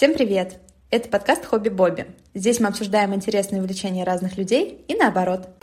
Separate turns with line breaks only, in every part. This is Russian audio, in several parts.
Всем привет! Это подкаст «Хобби Бобби». Здесь мы обсуждаем интересные увлечения разных людей и наоборот.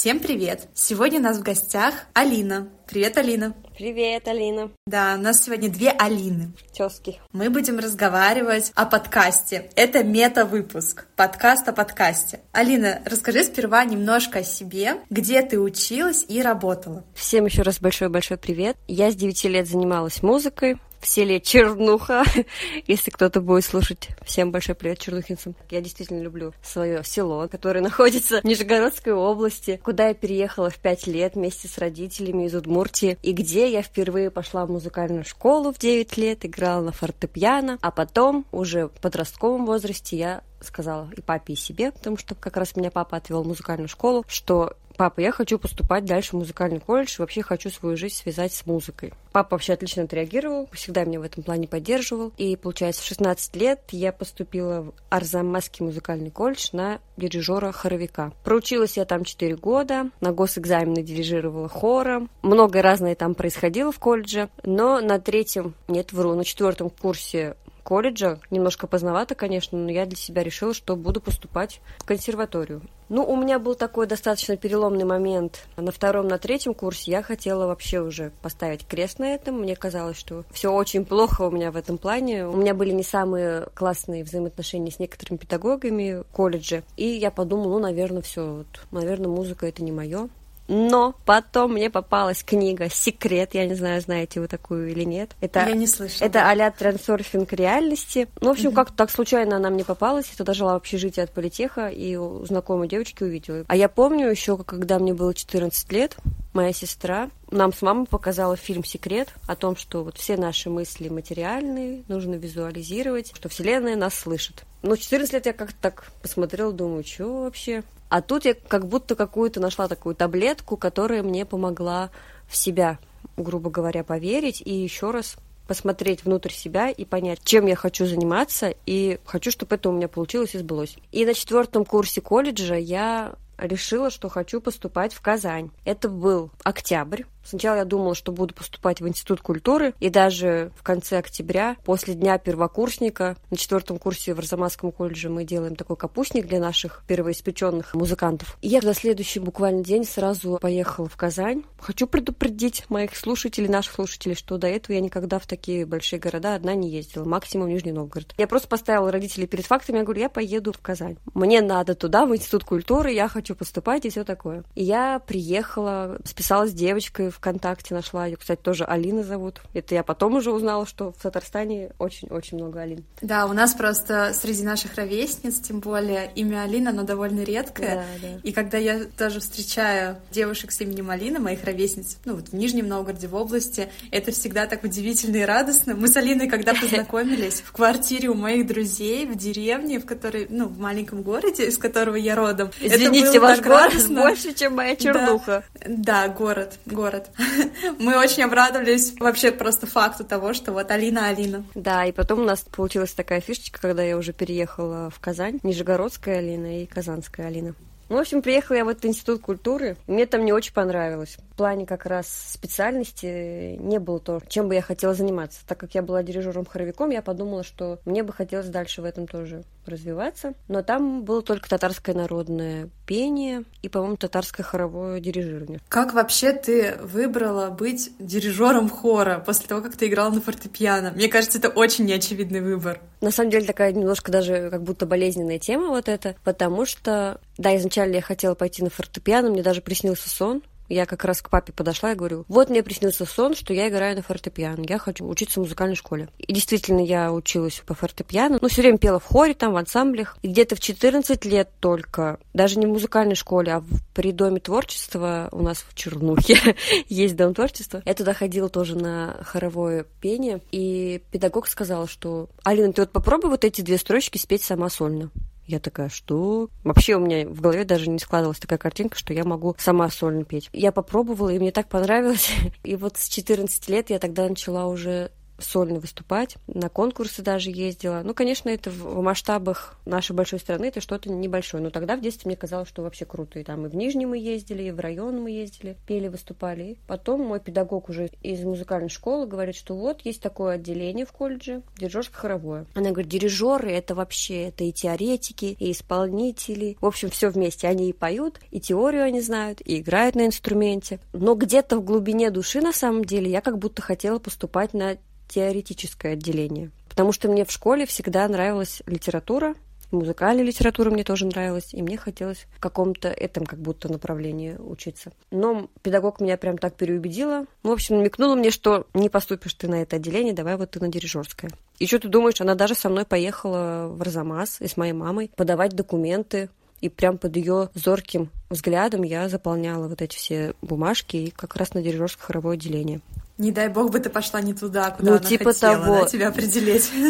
Всем привет! Сегодня у нас в гостях Алина. Привет, Алина!
Привет, Алина.
Да, у нас сегодня две Алины.
Тезки.
Мы будем разговаривать о подкасте. Это мета-выпуск. Подкаст о подкасте. Алина, расскажи сперва немножко о себе, где ты училась и работала.
Всем еще раз большой-большой привет. Я с 9 лет занималась музыкой, в селе Чернуха. Если кто-то будет слушать, всем большой привет чернухинцам. Я действительно люблю свое село, которое находится в Нижегородской области, куда я переехала в пять лет вместе с родителями из Удмуртии, и где я впервые пошла в музыкальную школу в 9 лет, играла на фортепиано, а потом уже в подростковом возрасте я сказала и папе, и себе, потому что как раз меня папа отвел в музыкальную школу, что папа, я хочу поступать дальше в музыкальный колледж, вообще хочу свою жизнь связать с музыкой. Папа вообще отлично отреагировал, всегда меня в этом плане поддерживал. И, получается, в 16 лет я поступила в Арзамасский музыкальный колледж на дирижера хоровика. Проучилась я там 4 года, на госэкзамены дирижировала хором. Многое разное там происходило в колледже, но на третьем, нет, вру, на четвертом курсе колледжа. Немножко поздновато, конечно, но я для себя решила, что буду поступать в консерваторию. Ну, у меня был такой достаточно переломный момент. На втором, на третьем курсе я хотела вообще уже поставить крест на этом. Мне казалось, что все очень плохо у меня в этом плане. У меня были не самые классные взаимоотношения с некоторыми педагогами в колледже. И я подумала, ну, наверное, все, вот, наверное, музыка это не мое. Но потом мне попалась книга «Секрет». Я не знаю, знаете вы такую или нет.
Это, Я не слышала.
Это а-ля трансерфинг реальности. Ну, в общем, как-то так случайно она мне попалась. Я тогда жила в общежитии от политеха и у знакомой девочки увидела. А я помню еще, когда мне было 14 лет, моя сестра нам с мамой показала фильм «Секрет» о том, что вот все наши мысли материальные, нужно визуализировать, что Вселенная нас слышит. Ну, 14 лет я как-то так посмотрела, думаю, что вообще? А тут я как будто какую-то нашла такую таблетку, которая мне помогла в себя, грубо говоря, поверить и еще раз посмотреть внутрь себя и понять, чем я хочу заниматься, и хочу, чтобы это у меня получилось и сбылось. И на четвертом курсе колледжа я решила, что хочу поступать в Казань. Это был октябрь. Сначала я думала, что буду поступать в Институт культуры, и даже в конце октября, после дня первокурсника, на четвертом курсе в Арзамасском колледже мы делаем такой капустник для наших первоиспеченных музыкантов. И я за следующий буквально день сразу поехала в Казань. Хочу предупредить моих слушателей, наших слушателей, что до этого я никогда в такие большие города одна не ездила, максимум Нижний Новгород. Я просто поставила родителей перед фактами, я говорю, я поеду в Казань. Мне надо туда, в Институт культуры, я хочу поступать и все такое. И я приехала, списалась с девочкой ВКонтакте нашла. Ее, кстати, тоже Алина зовут. Это я потом уже узнала, что в Татарстане очень-очень много Алин.
Да, у нас просто среди наших ровесниц, тем более, имя Алина, оно довольно редкое.
Да, да.
И когда я тоже встречаю девушек с именем Алина, моих ровесниц, ну вот в Нижнем Новгороде, в области, это всегда так удивительно и радостно. Мы с Алиной, когда познакомились в квартире у моих друзей в деревне, в которой, ну, в маленьком городе, из которого я родом.
Извините, ваш город радостно. больше, чем моя чернуха.
Да, да, город, город город. Мы очень обрадовались вообще просто факту того, что вот Алина Алина.
Да, и потом у нас получилась такая фишечка, когда я уже переехала в Казань. Нижегородская Алина и Казанская Алина. Ну, в общем, приехала я в этот институт культуры. Мне там не очень понравилось. В плане как раз специальности не было то, чем бы я хотела заниматься. Так как я была дирижером-хоровиком, я подумала, что мне бы хотелось дальше в этом тоже развиваться. Но там было только татарское народное пение и, по-моему, татарское хоровое дирижирование.
Как вообще ты выбрала быть дирижером хора после того, как ты играла на фортепиано? Мне кажется, это очень неочевидный выбор.
На самом деле такая немножко даже как будто болезненная тема вот эта, потому что, да, изначально я хотела пойти на фортепиано, мне даже приснился сон, я как раз к папе подошла и говорю, вот мне приснился сон, что я играю на фортепиано, я хочу учиться в музыкальной школе. И действительно, я училась по фортепиано, но все время пела в хоре, там, в ансамблях. И где-то в 14 лет только, даже не в музыкальной школе, а в, при Доме творчества, у нас в Чернухе есть Дом творчества, я туда ходила тоже на хоровое пение, и педагог сказал, что Алина, ты вот попробуй вот эти две строчки спеть сама сольно. Я такая, что? Вообще у меня в голове даже не складывалась такая картинка, что я могу сама сольно петь. Я попробовала, и мне так понравилось. И вот с 14 лет я тогда начала уже сольно выступать, на конкурсы даже ездила. Ну, конечно, это в масштабах нашей большой страны это что-то небольшое, но тогда в детстве мне казалось, что вообще круто. И там и в Нижнем мы ездили, и в район мы ездили, пели, выступали. И потом мой педагог уже из музыкальной школы говорит, что вот есть такое отделение в колледже, дирижерско-хоровое. Она говорит, дирижеры это вообще, это и теоретики, и исполнители. В общем, все вместе. Они и поют, и теорию они знают, и играют на инструменте. Но где-то в глубине души, на самом деле, я как будто хотела поступать на теоретическое отделение. Потому что мне в школе всегда нравилась литература, музыкальная литература мне тоже нравилась, и мне хотелось в каком-то этом как будто направлении учиться. Но педагог меня прям так переубедила. В общем, намекнула мне, что не поступишь ты на это отделение, давай вот ты на дирижерское. И что ты думаешь, она даже со мной поехала в Арзамас и с моей мамой подавать документы и прям под ее зорким взглядом я заполняла вот эти все бумажки и как раз на дирижерское хоровое отделение.
Не дай бог бы ты пошла не туда, куда
ну,
она
типа
хотела
того.
Да, тебя определить.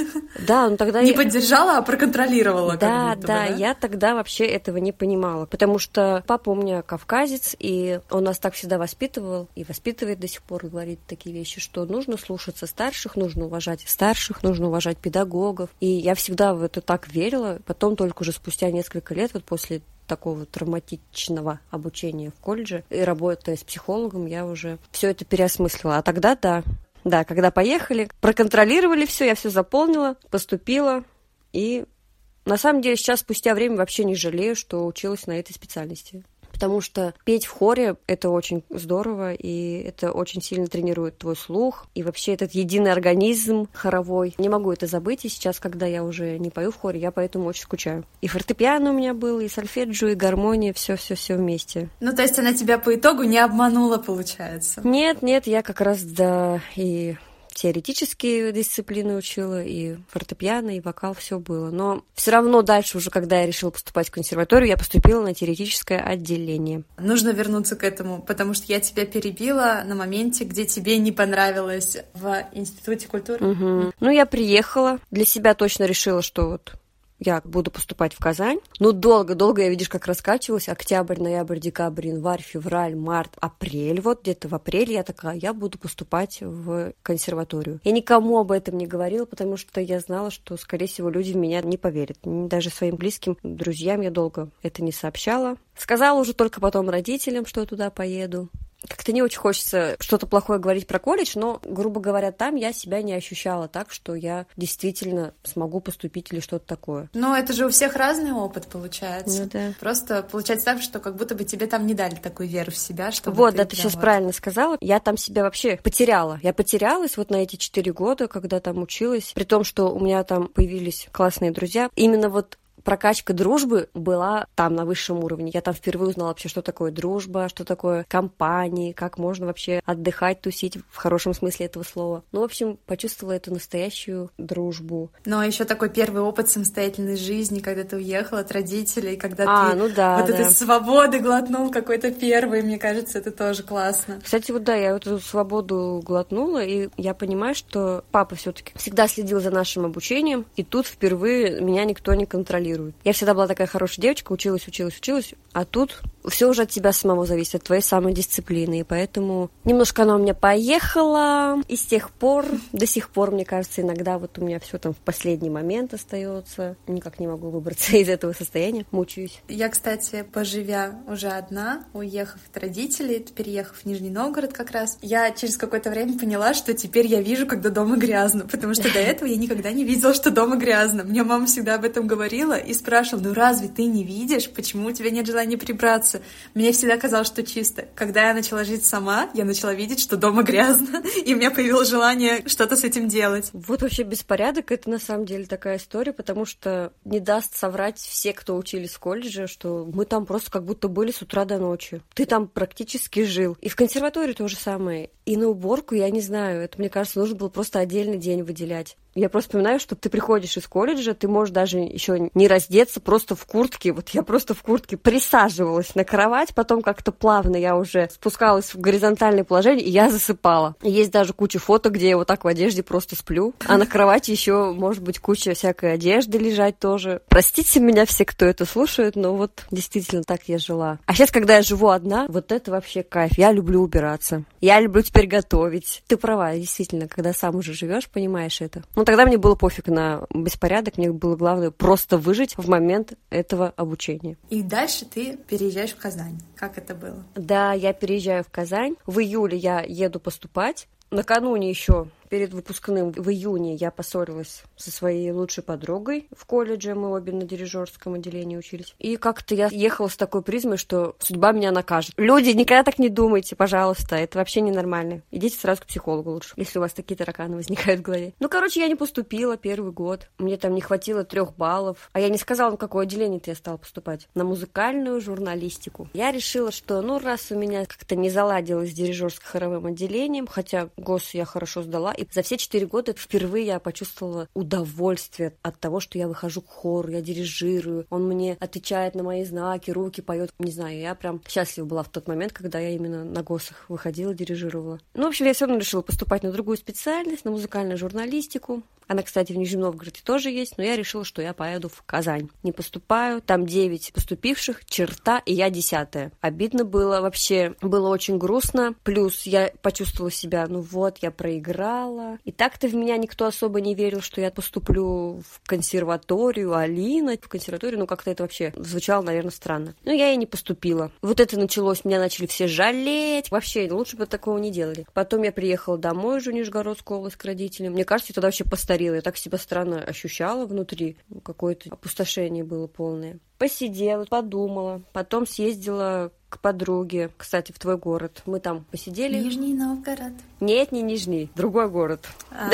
Да, ну тогда...
Не
я...
поддержала, а проконтролировала.
Да,
будто
да,
бы, да,
я тогда вообще этого не понимала, потому что папа у меня кавказец, и он нас так всегда воспитывал, и воспитывает до сих пор, говорит такие вещи, что нужно слушаться старших, нужно уважать старших, нужно уважать педагогов. И я всегда в это так верила, потом только уже спустя несколько лет, вот после такого травматичного обучения в колледже. И работая с психологом, я уже все это переосмыслила. А тогда да, да, когда поехали, проконтролировали все, я все заполнила, поступила. И на самом деле сейчас спустя время вообще не жалею, что училась на этой специальности потому что петь в хоре — это очень здорово, и это очень сильно тренирует твой слух, и вообще этот единый организм хоровой. Не могу это забыть, и сейчас, когда я уже не пою в хоре, я поэтому очень скучаю. И фортепиано у меня было, и сольфеджио, и гармония, все все все вместе.
Ну, то есть она тебя по итогу не обманула, получается?
Нет, нет, я как раз, да, и теоретические дисциплины учила, и фортепиано, и вокал, все было. Но все равно дальше уже, когда я решила поступать в консерваторию, я поступила на теоретическое отделение.
Нужно вернуться к этому, потому что я тебя перебила на моменте, где тебе не понравилось в Институте культуры.
Угу. Ну, я приехала, для себя точно решила, что вот я буду поступать в Казань. Ну, долго-долго я, видишь, как раскачивалась. Октябрь, ноябрь, декабрь, январь, февраль, март, апрель. Вот где-то в апреле я такая, я буду поступать в консерваторию. Я никому об этом не говорила, потому что я знала, что, скорее всего, люди в меня не поверят. Даже своим близким друзьям я долго это не сообщала. Сказала уже только потом родителям, что я туда поеду как-то не очень хочется что-то плохое говорить про колледж, но, грубо говоря, там я себя не ощущала так, что я действительно смогу поступить или что-то такое.
Но это же у всех разный опыт получается.
Ну, да.
Просто получается так, что как будто бы тебе там не дали такую веру в себя, что
Вот,
ты
да, ты сейчас
вот...
правильно сказала. Я там себя вообще потеряла. Я потерялась вот на эти четыре года, когда там училась, при том, что у меня там появились классные друзья. Именно вот прокачка дружбы была там на высшем уровне. Я там впервые узнала вообще, что такое дружба, что такое компании, как можно вообще отдыхать, тусить в хорошем смысле этого слова. Ну, в общем, почувствовала эту настоящую дружбу.
Ну, а еще такой первый опыт самостоятельной жизни, когда ты уехала от родителей, когда
а,
ты
ну да,
вот
да.
этой свободы глотнул какой-то первый, мне кажется, это тоже классно.
Кстати, вот да, я эту свободу глотнула, и я понимаю, что папа все-таки всегда следил за нашим обучением, и тут впервые меня никто не контролирует контролирует. Я всегда была такая хорошая девочка, училась, училась, училась, а тут все уже от тебя самого зависит, от твоей самой дисциплины, и поэтому немножко она у меня поехала, и с тех пор, до сих пор, мне кажется, иногда вот у меня все там в последний момент остается, никак не могу выбраться из этого состояния, мучаюсь.
Я, кстати, поживя уже одна, уехав от родителей, переехав в Нижний Новгород как раз, я через какое-то время поняла, что теперь я вижу, когда дома грязно, потому что до этого я никогда не видела, что дома грязно. Мне мама всегда об этом говорила и спрашивала, ну разве ты не видишь, почему у тебя нет желания прибраться? Мне всегда казалось, что чисто. Когда я начала жить сама, я начала видеть, что дома грязно, и у меня появилось желание что-то с этим делать.
Вот вообще беспорядок — это на самом деле такая история, потому что не даст соврать все, кто учились в колледже, что мы там просто как будто были с утра до ночи. Ты там практически жил. И в консерватории то же самое. И на уборку, я не знаю, это, мне кажется, нужно было просто отдельный день выделять. Я просто вспоминаю, что ты приходишь из колледжа, ты можешь даже еще не раздеться, просто в куртке. Вот я просто в куртке присаживалась на кровать, потом как-то плавно я уже спускалась в горизонтальное положение, и я засыпала. Есть даже куча фото, где я вот так в одежде просто сплю, а на кровати еще может быть куча всякой одежды лежать тоже. Простите меня все, кто это слушает, но вот действительно так я жила. А сейчас, когда я живу одна, вот это вообще кайф. Я люблю убираться. Я люблю теперь готовить. Ты права, действительно, когда сам уже живешь, понимаешь это. Ну, тогда мне было пофиг на беспорядок, мне было главное просто выжить в момент этого обучения.
И дальше ты переезжаешь в Казань. Как это было?
Да, я переезжаю в Казань. В июле я еду поступать. Накануне еще перед выпускным в июне я поссорилась со своей лучшей подругой в колледже, мы обе на дирижерском отделении учились. И как-то я ехала с такой призмой, что судьба меня накажет. Люди, никогда так не думайте, пожалуйста, это вообще ненормально. Идите сразу к психологу лучше, если у вас такие тараканы возникают в голове. Ну, короче, я не поступила первый год. Мне там не хватило трех баллов. А я не сказала, на какое отделение-то я стала поступать. На музыкальную журналистику. Я решила, что, ну, раз у меня как-то не заладилось с дирижерско-хоровым отделением, хотя ГОС я хорошо сдала, и за все четыре года впервые я почувствовала удовольствие от того, что я выхожу к хору, я дирижирую, он мне отвечает на мои знаки, руки поет. Не знаю, я прям счастлива была в тот момент, когда я именно на ГОСах выходила, дирижировала. Ну, в общем, я все равно решила поступать на другую специальность, на музыкальную журналистику. Она, кстати, в Нижнем Новгороде тоже есть, но я решила, что я поеду в Казань. Не поступаю, там 9 поступивших, черта, и я десятая. Обидно было вообще, было очень грустно. Плюс я почувствовала себя, ну вот, я проиграла. И так-то в меня никто особо не верил, что я поступлю в консерваторию, Алина в консерваторию, ну как-то это вообще звучало, наверное, странно. Но я и не поступила. Вот это началось, меня начали все жалеть. Вообще, лучше бы такого не делали. Потом я приехала домой уже в Нижегородскую область к родителям. Мне кажется, я тогда вообще постарела я так себя странно ощущала внутри, какое-то опустошение было полное. Посидела, подумала, потом съездила к подруге, кстати, в твой город. Мы там посидели.
Нижний Новгород.
Нет, не Нижний, другой город. А.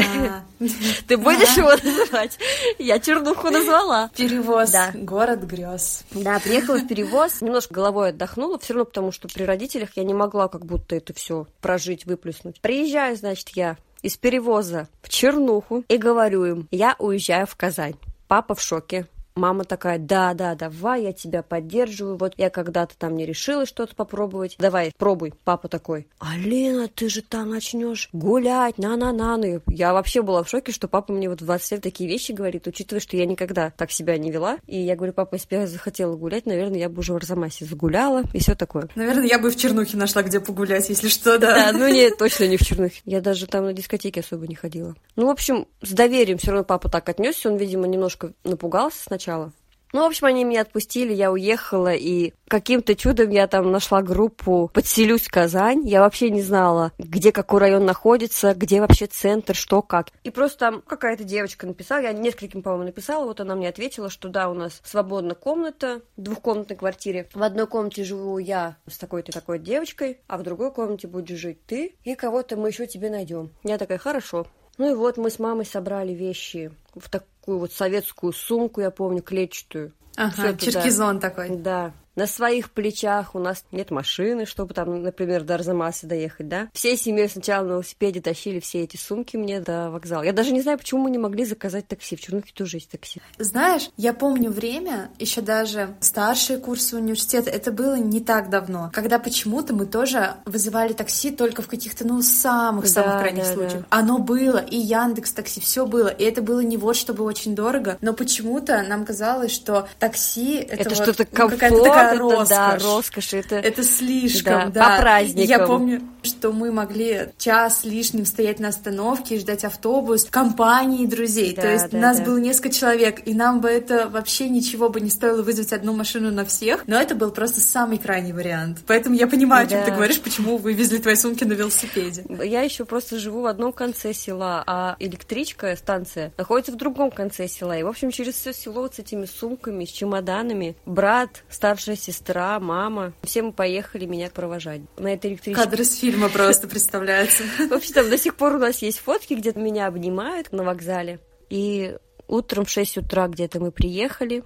Ты будешь его называть? Я Чернуху назвала.
Перевоз. Да. Город грез.
Да, приехала в перевоз, немножко головой отдохнула, все равно потому, что при родителях я не могла как будто это все прожить, выплеснуть. Приезжаю, значит, я из перевоза в Чернуху и говорю им, я уезжаю в Казань. Папа в шоке. Мама такая, да, да, давай, я тебя поддерживаю. Вот я когда-то там не решила что-то попробовать. Давай, пробуй. Папа такой, Алина, ты же там начнешь гулять, на-на-на. Ну, я вообще была в шоке, что папа мне вот в 20 лет такие вещи говорит, учитывая, что я никогда так себя не вела. И я говорю, папа, если бы я захотела гулять, наверное, я бы уже в Арзамасе загуляла и все такое.
Наверное, я бы в Чернухе нашла, где погулять, если что, да.
Да, ну нет, точно не в Чернухе. Я даже там на дискотеке особо не ходила. Ну, в общем, с доверием все равно папа так отнесся. Он, видимо, немножко напугался сначала сначала. Ну, в общем, они меня отпустили, я уехала, и каким-то чудом я там нашла группу «Подселюсь в Казань». Я вообще не знала, где какой район находится, где вообще центр, что, как. И просто там какая-то девочка написала, я нескольким, по-моему, написала, вот она мне ответила, что да, у нас свободна комната в двухкомнатной квартире. В одной комнате живу я с такой-то такой девочкой, а в другой комнате будешь жить ты, и кого-то мы еще тебе найдем. Я такая, хорошо. Ну и вот мы с мамой собрали вещи в такую вот советскую сумку, я помню, клетчатую.
Ага, черкизон такой.
Да, на своих плечах, у нас нет машины, чтобы там, например, до Арзамаса доехать, да. Всей семьей сначала на велосипеде тащили все эти сумки мне до вокзала. Я даже не знаю, почему мы не могли заказать такси. В Чернухе тоже есть такси.
Знаешь, я помню время, еще даже старшие курсы университета, это было не так давно, когда почему-то мы тоже вызывали такси только в каких-то, ну, самых-самых да, крайних да, случаях. Да. Оно было, и Яндекс Такси, все было, и это было не вот чтобы очень дорого, но почему-то нам казалось, что такси это,
это
вот,
что-то ну, комфорт, это, роскошь. Да, роскошь. Это,
это слишком, да, да.
По праздникам.
Я помню, что мы могли час лишним стоять на остановке и ждать автобус компании друзей. Да, То есть да, нас да. было несколько человек, и нам бы это вообще ничего бы не стоило вызвать одну машину на всех, но это был просто самый крайний вариант. Поэтому я понимаю, да. о чем ты говоришь, почему вы везли твои сумки на велосипеде.
Я еще просто живу в одном конце села, а электричка, станция, находится в другом конце села. И, в общем, через все село вот с этими сумками, с чемоданами. Брат, старшая сестра, мама. Все мы поехали меня провожать на этой электричке.
Кадры с фильма просто представляются.
В общем, там до сих пор у нас есть фотки, где меня обнимают на вокзале. И утром в 6 утра где-то мы приехали,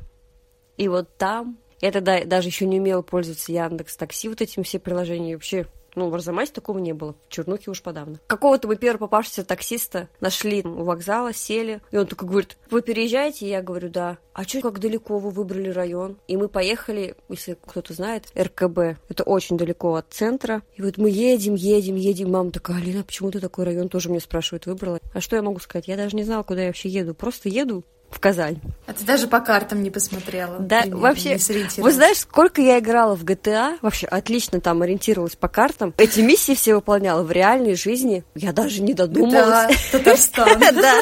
и вот там... Я тогда даже еще не умела пользоваться Яндекс Такси, вот этим все приложения. Вообще Ну, в Арзамасе такого не было, в Чернухе уж подавно. Какого-то мы первого попавшегося таксиста нашли у вокзала, сели, и он такой говорит, вы переезжаете? Я говорю, да. А что, как далеко вы выбрали район? И мы поехали, если кто-то знает, РКБ. Это очень далеко от центра. И вот мы едем, едем, едем. Мама такая, Алина, почему ты такой район тоже мне спрашивает, выбрала? А что я могу сказать? Я даже не знала, куда я вообще еду. Просто еду, в Казань.
А ты даже по картам не посмотрела?
Да, примерно, вообще, вы знаешь, сколько я играла в GTA, вообще отлично там ориентировалась по картам. Эти миссии все выполняла в реальной жизни. Я даже не додумалась.
Да, Татарстан.
Да,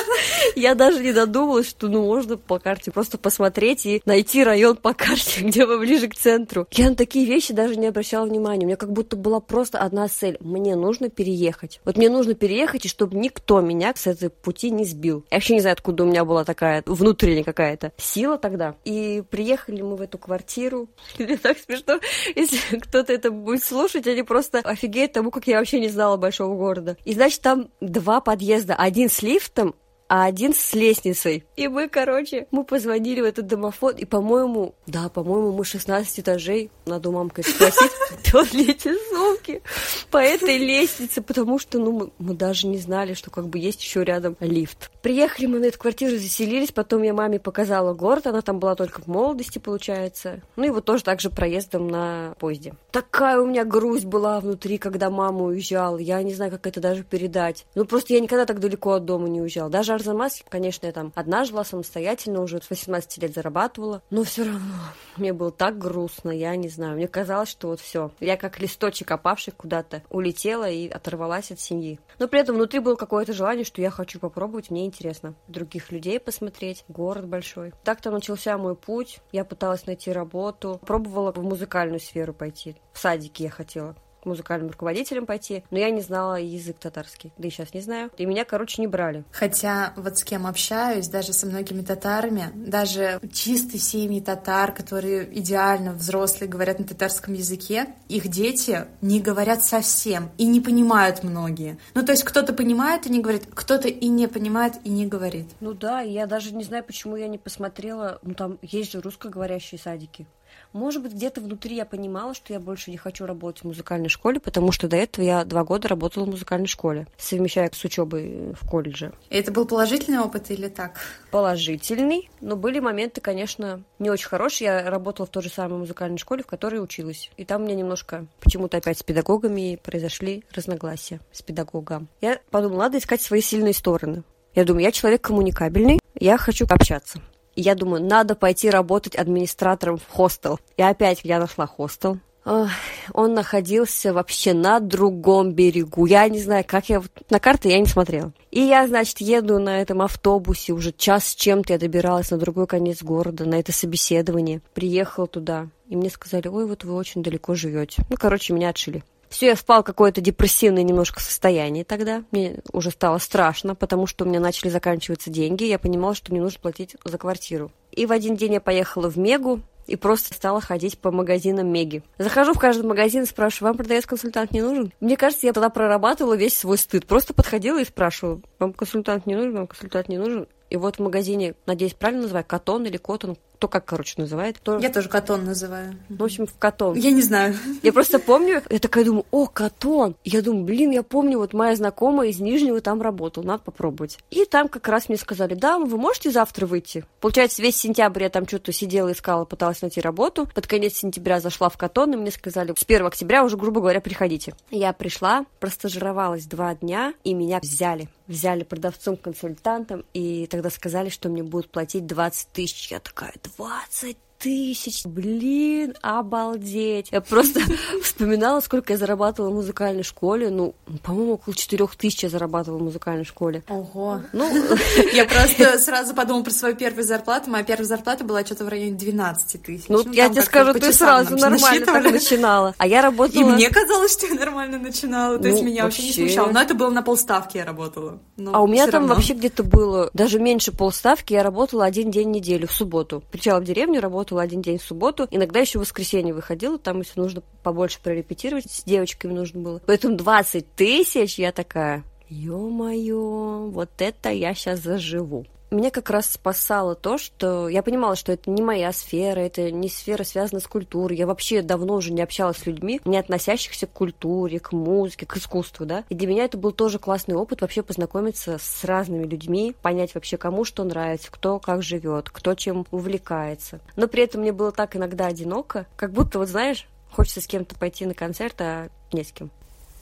я даже не додумалась, что ну можно по карте просто посмотреть и найти район по карте, где вы ближе к центру. Я на такие вещи даже не обращала внимания. У меня как будто была просто одна цель. Мне нужно переехать. Вот мне нужно переехать, и чтобы никто меня с этой пути не сбил. Я вообще не знаю, откуда у меня была такая внутренняя какая-то сила тогда. И приехали мы в эту квартиру. Мне так смешно, если кто-то это будет слушать, они просто офигеют тому, как я вообще не знала большого города. И значит, там два подъезда. Один с лифтом, а один с лестницей. И мы, короче, мы позвонили в этот домофон, и, по-моему, да, по-моему, мы 16 этажей, надо у мамки спросить, вот эти сумки по этой лестнице, потому что, ну, мы, мы даже не знали, что как бы есть еще рядом лифт. Приехали мы на эту квартиру, заселились, потом я маме показала город, она там была только в молодости, получается. Ну и вот тоже так же проездом на поезде. Такая у меня грусть была внутри, когда мама уезжала, я не знаю, как это даже передать. Ну, просто я никогда так далеко от дома не уезжала. Даже Арзамас, конечно, я там одна жила самостоятельно, уже с 18 лет зарабатывала, но все равно мне было так грустно, я не знаю. Мне казалось, что вот все, я как листочек опавший куда-то улетела и оторвалась от семьи. Но при этом внутри было какое-то желание, что я хочу попробовать, мне интересно других людей посмотреть, город большой. Так-то начался мой путь, я пыталась найти работу, пробовала в музыкальную сферу пойти. В садике я хотела музыкальным руководителем пойти, но я не знала язык татарский, да и сейчас не знаю. И меня, короче, не брали.
Хотя вот с кем общаюсь, даже со многими татарами, даже чистые семьи татар, которые идеально взрослые говорят на татарском языке, их дети не говорят совсем и не понимают многие. Ну, то есть кто-то понимает и не говорит, кто-то и не понимает и не говорит.
Ну да, я даже не знаю, почему я не посмотрела, ну там есть же русскоговорящие садики. Может быть, где-то внутри я понимала, что я больше не хочу работать в музыкальной школе, потому что до этого я два года работала в музыкальной школе, совмещая с учебой в колледже.
И это был положительный опыт или так?
Положительный, но были моменты, конечно, не очень хорошие. Я работала в той же самой музыкальной школе, в которой училась. И там у меня немножко почему-то опять с педагогами произошли разногласия с педагогом. Я подумала, надо искать свои сильные стороны. Я думаю, я человек коммуникабельный, я хочу общаться. Я думаю, надо пойти работать администратором в хостел. И опять я нашла хостел. Он находился вообще на другом берегу. Я не знаю, как я... На карты я не смотрела. И я, значит, еду на этом автобусе. Уже час с чем-то я добиралась на другой конец города, на это собеседование. Приехала туда. И мне сказали, ой, вот вы очень далеко живете. Ну, короче, меня отшили. Все, я впал в какое-то депрессивное немножко состояние тогда. Мне уже стало страшно, потому что у меня начали заканчиваться деньги. Я понимала, что мне нужно платить за квартиру. И в один день я поехала в Мегу, и просто стала ходить по магазинам Меги. Захожу в каждый магазин и спрашиваю, вам продавец-консультант не нужен? Мне кажется, я тогда прорабатывала весь свой стыд. Просто подходила и спрашивала, вам консультант не нужен, вам консультант не нужен? И вот в магазине, надеюсь, правильно называю, Катон или Котон, кто как, короче, называет. Кто...
Я тоже катон называю.
В общем, в катон.
Я не знаю.
Я просто помню, я такая думаю, о, катон. Я думаю, блин, я помню, вот моя знакомая из Нижнего там работала, надо попробовать. И там как раз мне сказали, да, вы можете завтра выйти? Получается, весь сентябрь я там что-то сидела, искала, пыталась найти работу. Под конец сентября зашла в катон, и мне сказали, с 1 октября уже, грубо говоря, приходите. Я пришла, простажировалась два дня, и меня взяли. Взяли продавцом-консультантом, и тогда сказали, что мне будут платить 20 тысяч. Я такая, 20 тысяч, блин, обалдеть. Я просто вспоминала, сколько я зарабатывала в музыкальной школе. Ну, по-моему, около четырех тысяч я зарабатывала в музыкальной школе.
Ого. Ну, я просто сразу подумала про свою первую зарплату. Моя первая зарплата была что-то в районе 12 тысяч.
Ну, ну я тебе скажу, ты сразу нормально так начинала. А я работала...
И мне казалось, что я нормально начинала. То есть ну, меня вообще не смущало. Но это было на полставки я работала.
А у меня там вообще где-то было даже меньше полставки. Я работала один день в неделю, в субботу. Приезжала в деревню, работала работала один день в субботу, иногда еще в воскресенье выходила, там, если нужно побольше прорепетировать, с девочками нужно было. Поэтому 20 тысяч, я такая, ё-моё, вот это я сейчас заживу. Меня как раз спасало то, что я понимала, что это не моя сфера, это не сфера, связана с культурой. Я вообще давно уже не общалась с людьми, не относящихся к культуре, к музыке, к искусству, да. И для меня это был тоже классный опыт вообще познакомиться с разными людьми, понять вообще, кому что нравится, кто как живет, кто чем увлекается. Но при этом мне было так иногда одиноко, как будто, вот знаешь, хочется с кем-то пойти на концерт, а не с кем.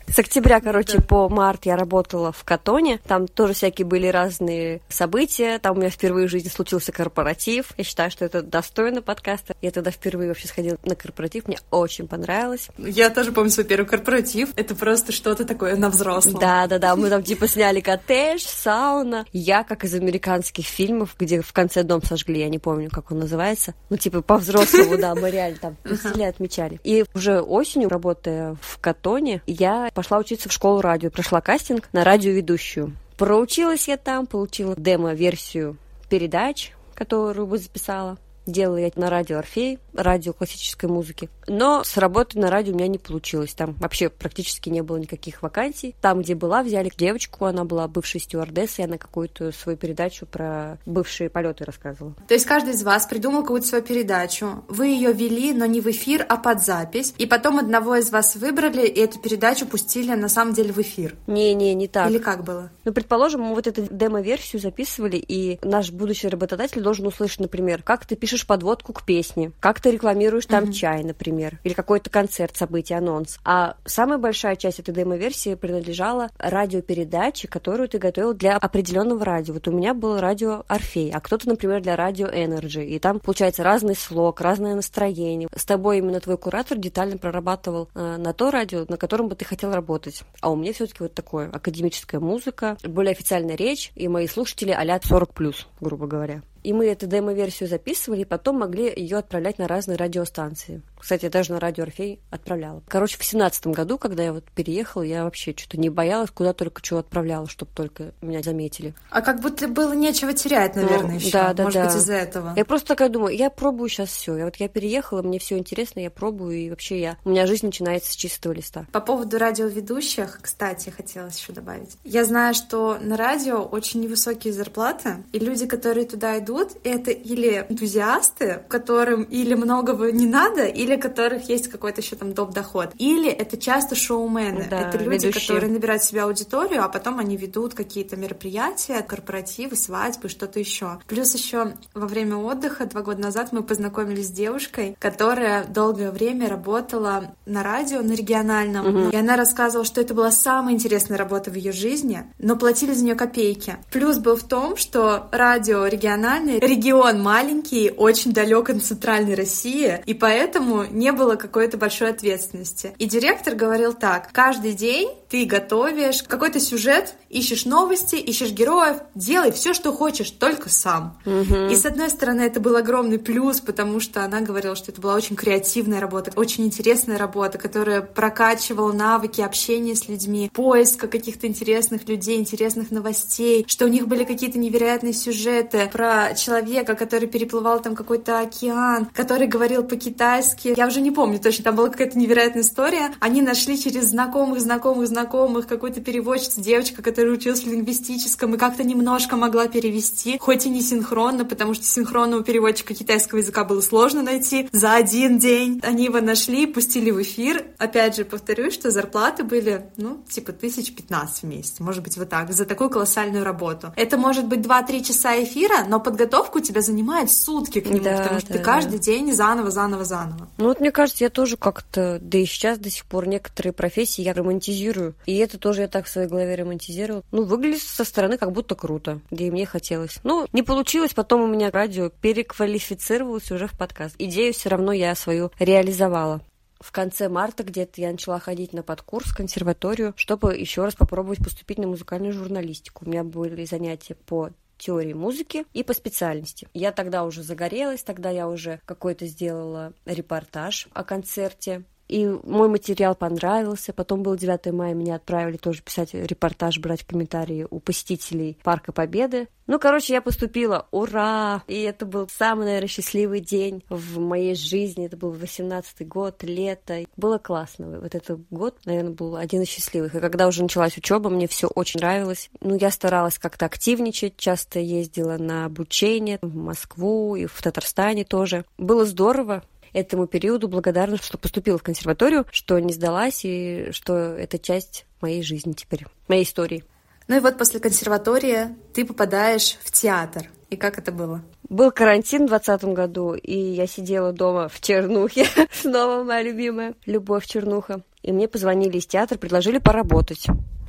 С октября, короче, да. по март я работала в Катоне. Там тоже всякие были разные события. Там у меня впервые в жизни случился корпоратив. Я считаю, что это достойно подкаста. Я тогда впервые вообще сходила на корпоратив. Мне очень понравилось.
Я тоже помню свой первый корпоратив. Это просто что-то такое на взрослом.
Да, да, да. Мы там типа сняли коттедж, сауна. Я, как из американских фильмов, где в конце дом сожгли, я не помню, как он называется. Ну, типа по-взрослому, да, мы реально там посидели, отмечали. И уже осенью, работая в Катоне, я пошла учиться в школу радио, прошла кастинг на радиоведущую. Проучилась я там, получила демо-версию передач, которую бы записала. Делала я на радио Орфей, радио классической музыки. Но с работы на радио у меня не получилось. Там вообще практически не было никаких вакансий. Там, где была, взяли девочку, она была бывшей стюардессой, она какую-то свою передачу про бывшие полеты рассказывала.
То есть каждый из вас придумал какую-то свою передачу. Вы ее вели, но не в эфир, а под запись. И потом одного из вас выбрали, и эту передачу пустили на самом деле в эфир.
Не-не, не так.
Или как было?
Ну, предположим, мы вот эту демо-версию записывали, и наш будущий работодатель должен услышать, например, как ты пишешь подводку к песне, как ты рекламируешь там mm-hmm. чай, например, или какой-то концерт, событие, анонс. А самая большая часть этой демо-версии принадлежала радиопередаче, которую ты готовил для определенного радио. Вот у меня был радио Орфей, а кто-то, например, для радио Energy. И там, получается, разный слог, разное настроение. С тобой именно твой куратор детально прорабатывал э, на то радио, на котором бы ты хотел работать. А у меня все-таки вот такое академическая музыка, более официальная речь, и мои слушатели а-ля 40+, грубо говоря. И мы эту демо-версию записывали, и потом могли ее отправлять на разные радиостанции. Кстати, я даже на радио Орфей отправляла. Короче, в семнадцатом году, когда я вот переехала, я вообще что-то не боялась, куда только что отправляла, чтобы только меня заметили.
А как будто было нечего терять, наверное, ну, еще. Да, да, Может да. быть, из-за этого.
Я просто такая думаю, я пробую сейчас все. Я вот я переехала, мне все интересно, я пробую, и вообще я у меня жизнь начинается с чистого листа.
По поводу радиоведущих, кстати, хотелось еще добавить. Я знаю, что на радио очень невысокие зарплаты, и люди, которые туда идут, это или энтузиасты, которым или многого не надо, или которых есть какой-то еще там доп. доход. Или это часто шоумены. Да, это люди, ведущие. которые набирают себе аудиторию, а потом они ведут какие-то мероприятия, корпоративы, свадьбы, что-то еще. Плюс еще во время отдыха два года назад мы познакомились с девушкой, которая долгое время работала на радио, на региональном. Угу. И она рассказывала, что это была самая интересная работа в ее жизни, но платили за нее копейки. Плюс был в том, что радио региональное, регион маленький, очень далек от центральной России, и поэтому не было какой-то большой ответственности. И директор говорил так, каждый день ты готовишь какой-то сюжет, ищешь новости, ищешь героев, делай все, что хочешь, только сам. Угу. И с одной стороны, это был огромный плюс, потому что она говорила, что это была очень креативная работа, очень интересная работа, которая прокачивала навыки общения с людьми, поиска каких-то интересных людей, интересных новостей, что у них были какие-то невероятные сюжеты про человека, который переплывал там какой-то океан, который говорил по-китайски. Я уже не помню точно, там была какая-то невероятная история. Они нашли через знакомых, знакомых, знакомых какую-то переводчицу, девочка, которая училась в лингвистическом и как-то немножко могла перевести, хоть и не синхронно, потому что синхронного переводчика китайского языка было сложно найти за один день. Они его нашли, пустили в эфир. Опять же, повторюсь, что зарплаты были, ну, типа тысяч пятнадцать в месяц, может быть, вот так, за такую колоссальную работу. Это может быть 2-3 часа эфира, но подготовка у тебя занимает сутки к нему, да, потому что да, ты каждый да. день заново, заново, заново.
Ну вот мне кажется, я тоже как-то, да и сейчас до сих пор некоторые профессии я романтизирую. И это тоже я так в своей голове романтизировала. Ну, выглядит со стороны как будто круто, где и мне хотелось. Ну, не получилось, потом у меня радио переквалифицировалось уже в подкаст. Идею все равно я свою реализовала. В конце марта где-то я начала ходить на подкурс консерваторию, чтобы еще раз попробовать поступить на музыкальную журналистику. У меня были занятия по теории музыки и по специальности. Я тогда уже загорелась, тогда я уже какой-то сделала репортаж о концерте И мой материал понравился. Потом был 9 мая, меня отправили тоже писать репортаж, брать комментарии у посетителей Парка Победы. Ну, короче, я поступила. Ура! И это был самый, наверное, счастливый день в моей жизни. Это был 18-й год, лето. Было классно. Вот этот год, наверное, был один из счастливых. И когда уже началась учеба, мне все очень нравилось. Ну, я старалась как-то активничать, часто ездила на обучение в Москву и в Татарстане тоже. Было здорово этому периоду благодарна, что поступила в консерваторию, что не сдалась и что это часть моей жизни теперь, моей истории.
Ну и вот после консерватории ты попадаешь в театр. И как это было?
Был карантин в двадцатом году, и я сидела дома в Чернухе. Снова моя любимая любовь Чернуха. И мне позвонили из театра, предложили поработать.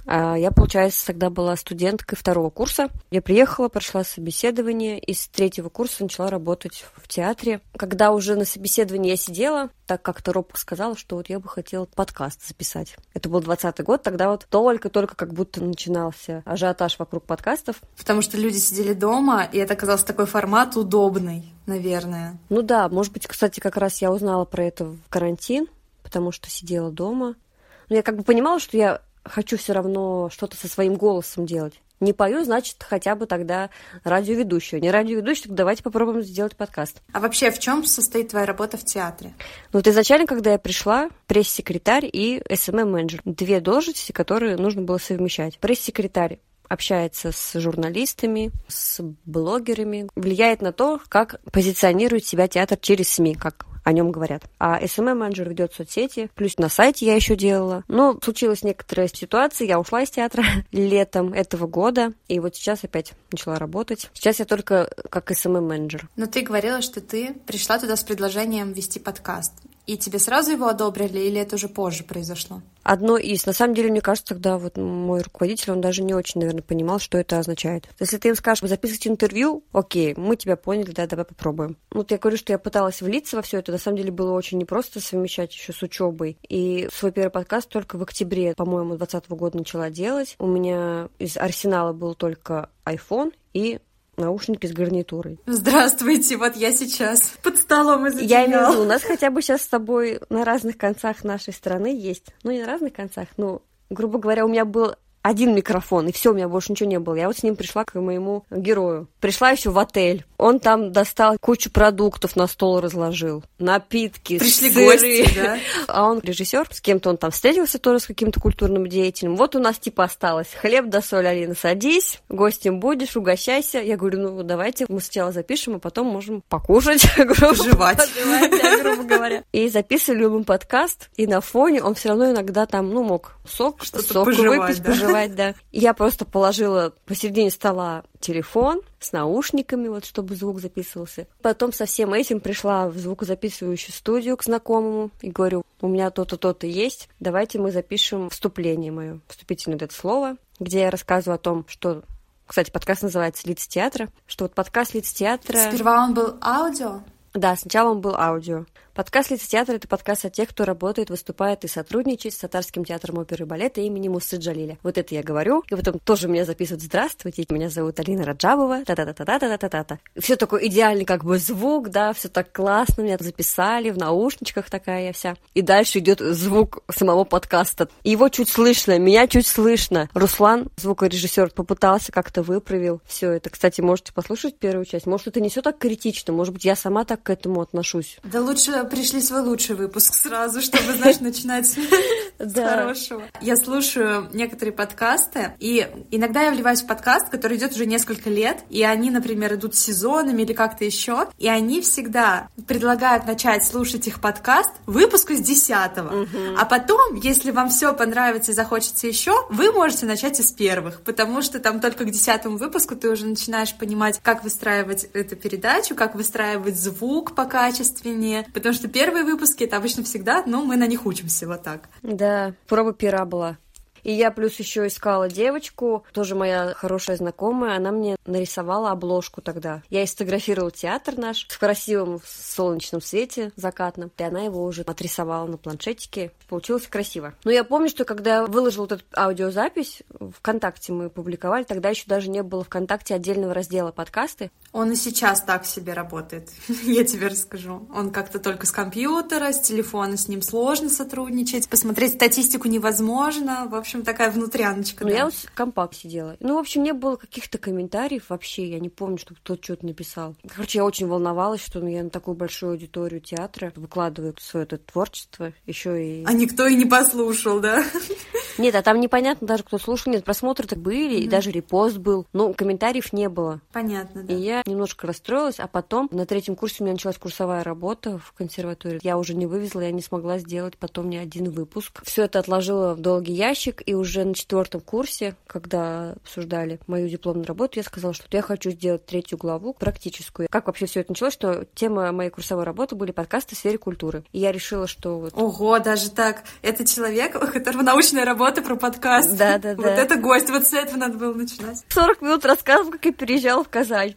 А я, получается, тогда была студенткой второго курса. Я приехала, прошла собеседование, и с третьего курса начала работать в театре. Когда уже на собеседовании я сидела, так как-то робко сказала, что вот я бы хотела подкаст записать. Это был двадцатый год, тогда вот только-только как будто начинался ажиотаж вокруг подкастов.
Потому что люди сидели дома, и это оказался такой формат удобный, наверное.
Ну да, может быть, кстати, как раз я узнала про это в карантин, потому что сидела дома. Но я как бы понимала, что я хочу все равно что-то со своим голосом делать. Не пою, значит, хотя бы тогда радиоведущую. Не радиоведущую, так давайте попробуем сделать подкаст.
А вообще, в чем состоит твоя работа в театре?
Ну, вот изначально, когда я пришла, пресс-секретарь и СММ-менеджер. Две должности, которые нужно было совмещать. Пресс-секретарь общается с журналистами, с блогерами, влияет на то, как позиционирует себя театр через СМИ, как о нем говорят. А SMM-менеджер ведет соцсети, плюс на сайте я еще делала. Но случилась некоторая ситуация, я ушла из театра летом этого года, и вот сейчас опять начала работать. Сейчас я только как SMM-менеджер.
Но ты говорила, что ты пришла туда с предложением вести подкаст. И тебе сразу его одобрили, или это уже позже произошло?
Одно из. На самом деле, мне кажется, тогда вот мой руководитель, он даже не очень, наверное, понимал, что это означает. Если ты им скажешь, записывать интервью, окей, мы тебя поняли, да, давай попробуем. Вот я говорю, что я пыталась влиться во все это. На самом деле было очень непросто совмещать еще с учебой. И свой первый подкаст только в октябре, по-моему, 2020 года начала делать. У меня из арсенала был только iPhone и наушники с гарнитурой.
Здравствуйте, вот я сейчас под столом из
Я имею в виду, у нас хотя бы сейчас с тобой на разных концах нашей страны есть, ну не на разных концах, но, грубо говоря, у меня был один микрофон, и все, у меня больше ничего не было. Я вот с ним пришла к моему герою. Пришла еще в отель. Он там достал кучу продуктов на стол разложил, напитки,
Пришли
сыры.
гости, да?
А он режиссер, с кем-то он там встретился тоже с каким-то культурным деятелем. Вот у нас типа осталось хлеб да соль, Алина, садись, гостем будешь, угощайся. Я говорю, ну давайте мы сначала запишем, а потом можем покушать,
Пожевать.
пожевать, грубо говоря. И записывали мы подкаст, и на фоне он все равно иногда там, ну, мог сок, сок
пожевать,
выпить,
да?
Пожевать, да. Я просто положила посередине стола телефон с наушниками, вот чтобы звук записывался. Потом со всем этим пришла в звукозаписывающую студию к знакомому и говорю, у меня то-то, то-то есть, давайте мы запишем вступление мое, вступительное вот это слово, где я рассказываю о том, что кстати, подкаст называется «Лиц театра», что вот подкаст «Лиц театра»
Сперва он был аудио,
Да, сначала он был аудио. Подкаст «Лица театра» — это подкаст о тех, кто работает, выступает и сотрудничает с Татарским театром оперы и балета имени Мусы Джалиля. Вот это я говорю, и потом тоже меня записывают «Здравствуйте, меня зовут Алина Раджабова», та-та-та-та-та-та-та-та. Все такой идеальный как бы звук, да, все так классно, меня записали, в наушничках такая я вся. И дальше идет звук самого подкаста. Его чуть слышно, меня чуть слышно. Руслан, звукорежиссер, попытался как-то выправил все это. Кстати, можете послушать первую часть. Может, это не все так критично, может быть, я сама так к этому отношусь.
Да лучше пришли свой лучший выпуск сразу, чтобы, знаешь, начинать с хорошего. Я слушаю некоторые подкасты, и иногда я вливаюсь в подкаст, который идет уже несколько лет, и они, например, идут сезонами или как-то еще, и они всегда предлагают начать слушать их подкаст выпуску с десятого. А потом, если вам все понравится и захочется еще, вы можете начать из первых, потому что там только к десятому выпуску ты уже начинаешь понимать, как выстраивать эту передачу, как выстраивать звук покачественнее, потому что первые выпуски это обычно всегда, ну, мы на них учимся вот так.
Да, проба пера была И я плюс еще искала девочку, тоже моя хорошая знакомая, она мне нарисовала обложку тогда. Я сфотографировала театр наш в красивом солнечном свете закатном, и она его уже отрисовала на планшетике. Получилось красиво. Но я помню, что когда выложила вот эту аудиозапись, ВКонтакте мы публиковали, тогда еще даже не было ВКонтакте отдельного раздела подкасты.
Он и сейчас так себе работает, я тебе расскажу. Он как-то только с компьютера, с телефона с ним сложно сотрудничать, посмотреть статистику невозможно. В общем, такая внутряночка.
Ну,
да.
я вот в компак сидела. Ну, в общем, не было каких-то комментариев вообще. Я не помню, что кто-то что-то написал. Короче, я очень волновалась, что ну, я на такую большую аудиторию театра выкладываю свое это творчество. Еще и...
А никто и не послушал, да?
Нет, а там непонятно даже, кто слушал. Нет, просмотры так были, mm-hmm. и даже репост был. Но комментариев не было.
Понятно, да.
И я немножко расстроилась, а потом на третьем курсе у меня началась курсовая работа в консерватории. Я уже не вывезла, я не смогла сделать потом ни один выпуск. Все это отложила в долгий ящик, и уже на четвертом курсе, когда обсуждали мою дипломную работу, я сказала, что я хочу сделать третью главу практическую. Как вообще все это началось, что тема моей курсовой работы были подкасты в сфере культуры. И я решила, что вот...
Ого, даже так. Это человек, у которого научная работа про подкаст.
Да, да, да.
Вот это гость, вот с этого надо было начинать.
40 минут рассказывал, как я переезжала в Казань.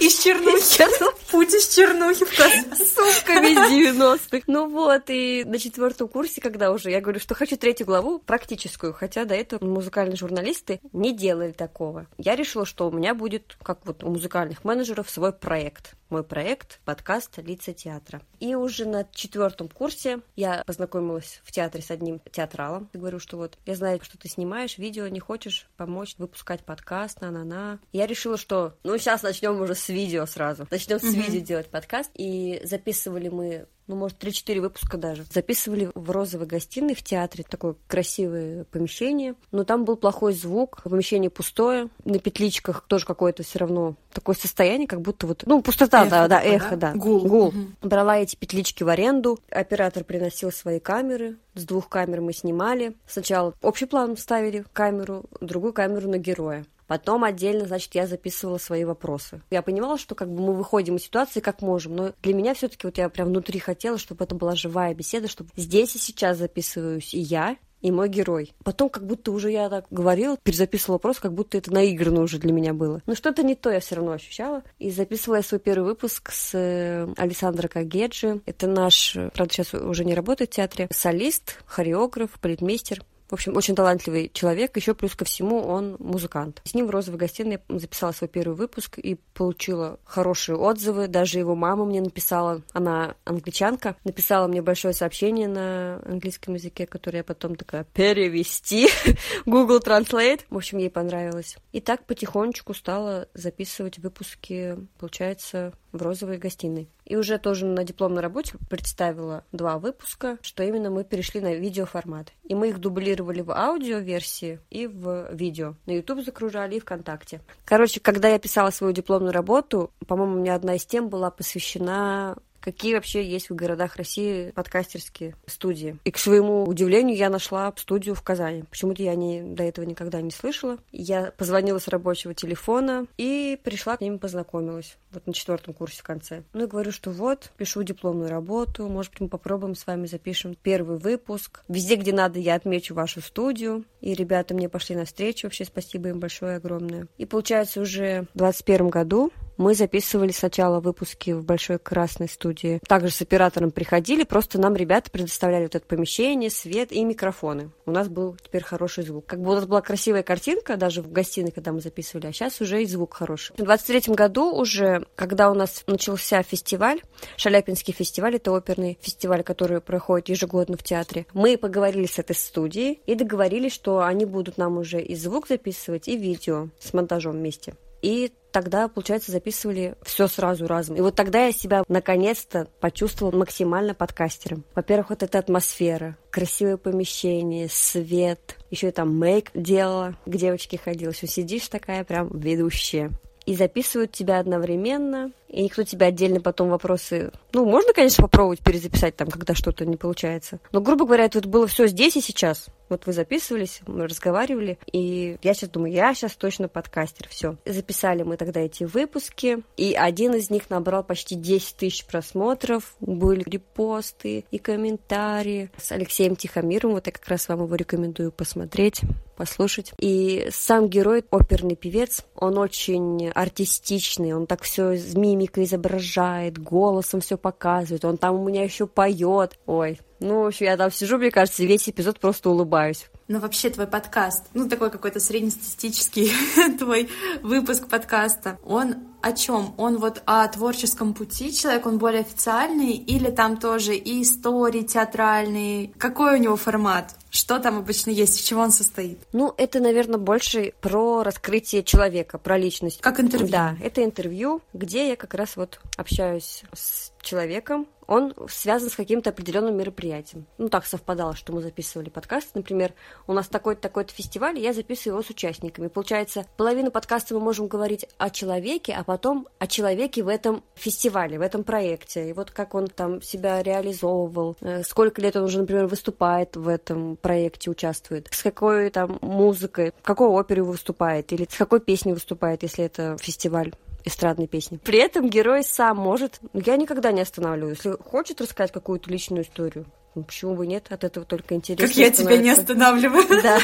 Из Чернухи. Путь из Чернухи в Казань.
Сумками из 90-х. Ну вот, и на четвертом курсе, когда уже я говорю, что хочу третью главу, практическую, хотя до этого музыкальные журналисты не делали такого. Я решила, что у меня будет, как вот у музыкальных менеджеров, свой проект мой проект подкаст «Лица театра». И уже на четвертом курсе я познакомилась в театре с одним театралом. Я говорю, что вот я знаю, что ты снимаешь видео, не хочешь помочь выпускать подкаст, на-на-на. Я решила, что ну сейчас начнем уже с видео сразу. Начнем с mm-hmm. видео делать подкаст. И записывали мы ну, может, 3-4 выпуска даже. Записывали в розовой гостиной в театре, такое красивое помещение, но там был плохой звук, помещение пустое, на петличках тоже какое-то все равно такое состояние, как будто вот, ну, пустота, эхо, да, да, эхо, да.
Гул.
Гул. Угу. Брала эти петлички в аренду, оператор приносил свои камеры, с двух камер мы снимали. Сначала общий план ставили камеру, другую камеру на героя. Потом отдельно, значит, я записывала свои вопросы. Я понимала, что как бы мы выходим из ситуации как можем, но для меня все таки вот я прям внутри хотела, чтобы это была живая беседа, чтобы здесь и сейчас записываюсь и я, и мой герой. Потом как будто уже я так говорила, перезаписывала вопрос, как будто это наигранно уже для меня было. Но что-то не то я все равно ощущала. И записывала я свой первый выпуск с э, Александрой Кагеджи. Это наш, правда, сейчас уже не работает в театре, солист, хореограф, политмейстер. В общем, очень талантливый человек, еще плюс ко всему он музыкант. С ним в «Розовой гостиной» записала свой первый выпуск и получила хорошие отзывы. Даже его мама мне написала, она англичанка, написала мне большое сообщение на английском языке, которое я потом такая перевести Google Translate. В общем, ей понравилось. И так потихонечку стала записывать выпуски, получается, в розовой гостиной. И уже тоже на дипломной работе представила два выпуска, что именно мы перешли на видеоформат. И мы их дублировали в аудиоверсии и в видео. На YouTube загружали и ВКонтакте. Короче, когда я писала свою дипломную работу, по-моему, у меня одна из тем была посвящена какие вообще есть в городах России подкастерские студии. И, к своему удивлению, я нашла студию в Казани. Почему-то я не, до этого никогда не слышала. Я позвонила с рабочего телефона и пришла к ним познакомилась. Вот на четвертом курсе в конце. Ну и говорю, что вот, пишу дипломную работу, может быть, мы попробуем с вами запишем первый выпуск. Везде, где надо, я отмечу вашу студию. И ребята мне пошли навстречу, вообще спасибо им большое, огромное. И получается, уже в 2021 году мы записывали сначала выпуски в большой красной студии. Также с оператором приходили, просто нам ребята предоставляли вот это помещение, свет и микрофоны. У нас был теперь хороший звук. Как бы у нас была красивая картинка даже в гостиной, когда мы записывали, а сейчас уже и звук хороший. В 23 году уже, когда у нас начался фестиваль, Шаляпинский фестиваль, это оперный фестиваль, который проходит ежегодно в театре, мы поговорили с этой студией и договорились, что они будут нам уже и звук записывать, и видео с монтажом вместе. И тогда, получается, записывали все сразу разом. И вот тогда я себя наконец-то почувствовала максимально подкастером. Во-первых, вот эта атмосфера, красивое помещение, свет. Еще и там мейк делала, к девочке ходила. Все сидишь такая прям ведущая и записывают тебя одновременно, и никто тебя отдельно потом вопросы... Ну, можно, конечно, попробовать перезаписать там, когда что-то не получается. Но, грубо говоря, это вот было все здесь и сейчас. Вот вы записывались, мы разговаривали, и я сейчас думаю, я сейчас точно подкастер, все. Записали мы тогда эти выпуски, и один из них набрал почти 10 тысяч просмотров, были репосты и комментарии с Алексеем Тихомиром, вот я как раз вам его рекомендую посмотреть послушать. И сам герой, оперный певец, он очень артистичный, он так все мимикой изображает, голосом все показывает, он там у меня еще поет. Ой, ну, в общем, я там сижу, мне кажется, весь эпизод просто улыбаюсь.
Ну, вообще, твой подкаст, ну, такой какой-то среднестатистический твой выпуск подкаста, он о чем? Он вот о творческом пути человек, он более официальный, или там тоже и истории театральные? Какой у него формат? Что там обычно есть, в чего он состоит?
Ну, это, наверное, больше про раскрытие человека, про личность.
Как интервью?
Да, это интервью, где я как раз вот общаюсь с человеком, он связан с каким-то определенным мероприятием. Ну, так совпадало, что мы записывали подкаст. Например, у нас такой-то такой-то фестиваль, и я записываю его с участниками. Получается, половину подкаста мы можем говорить о человеке, а потом о человеке в этом фестивале, в этом проекте. И вот как он там себя реализовывал, э, сколько лет он уже, например, выступает в этом проекте, участвует, с какой там музыкой, в какой опере выступает, или с какой песней выступает, если это фестиваль эстрадной песни. При этом герой сам может... Я никогда не останавливаюсь. Если хочет рассказать какую-то личную историю, ну, почему бы нет? От этого только интересно.
Как я тебя не останавливаю.
Да.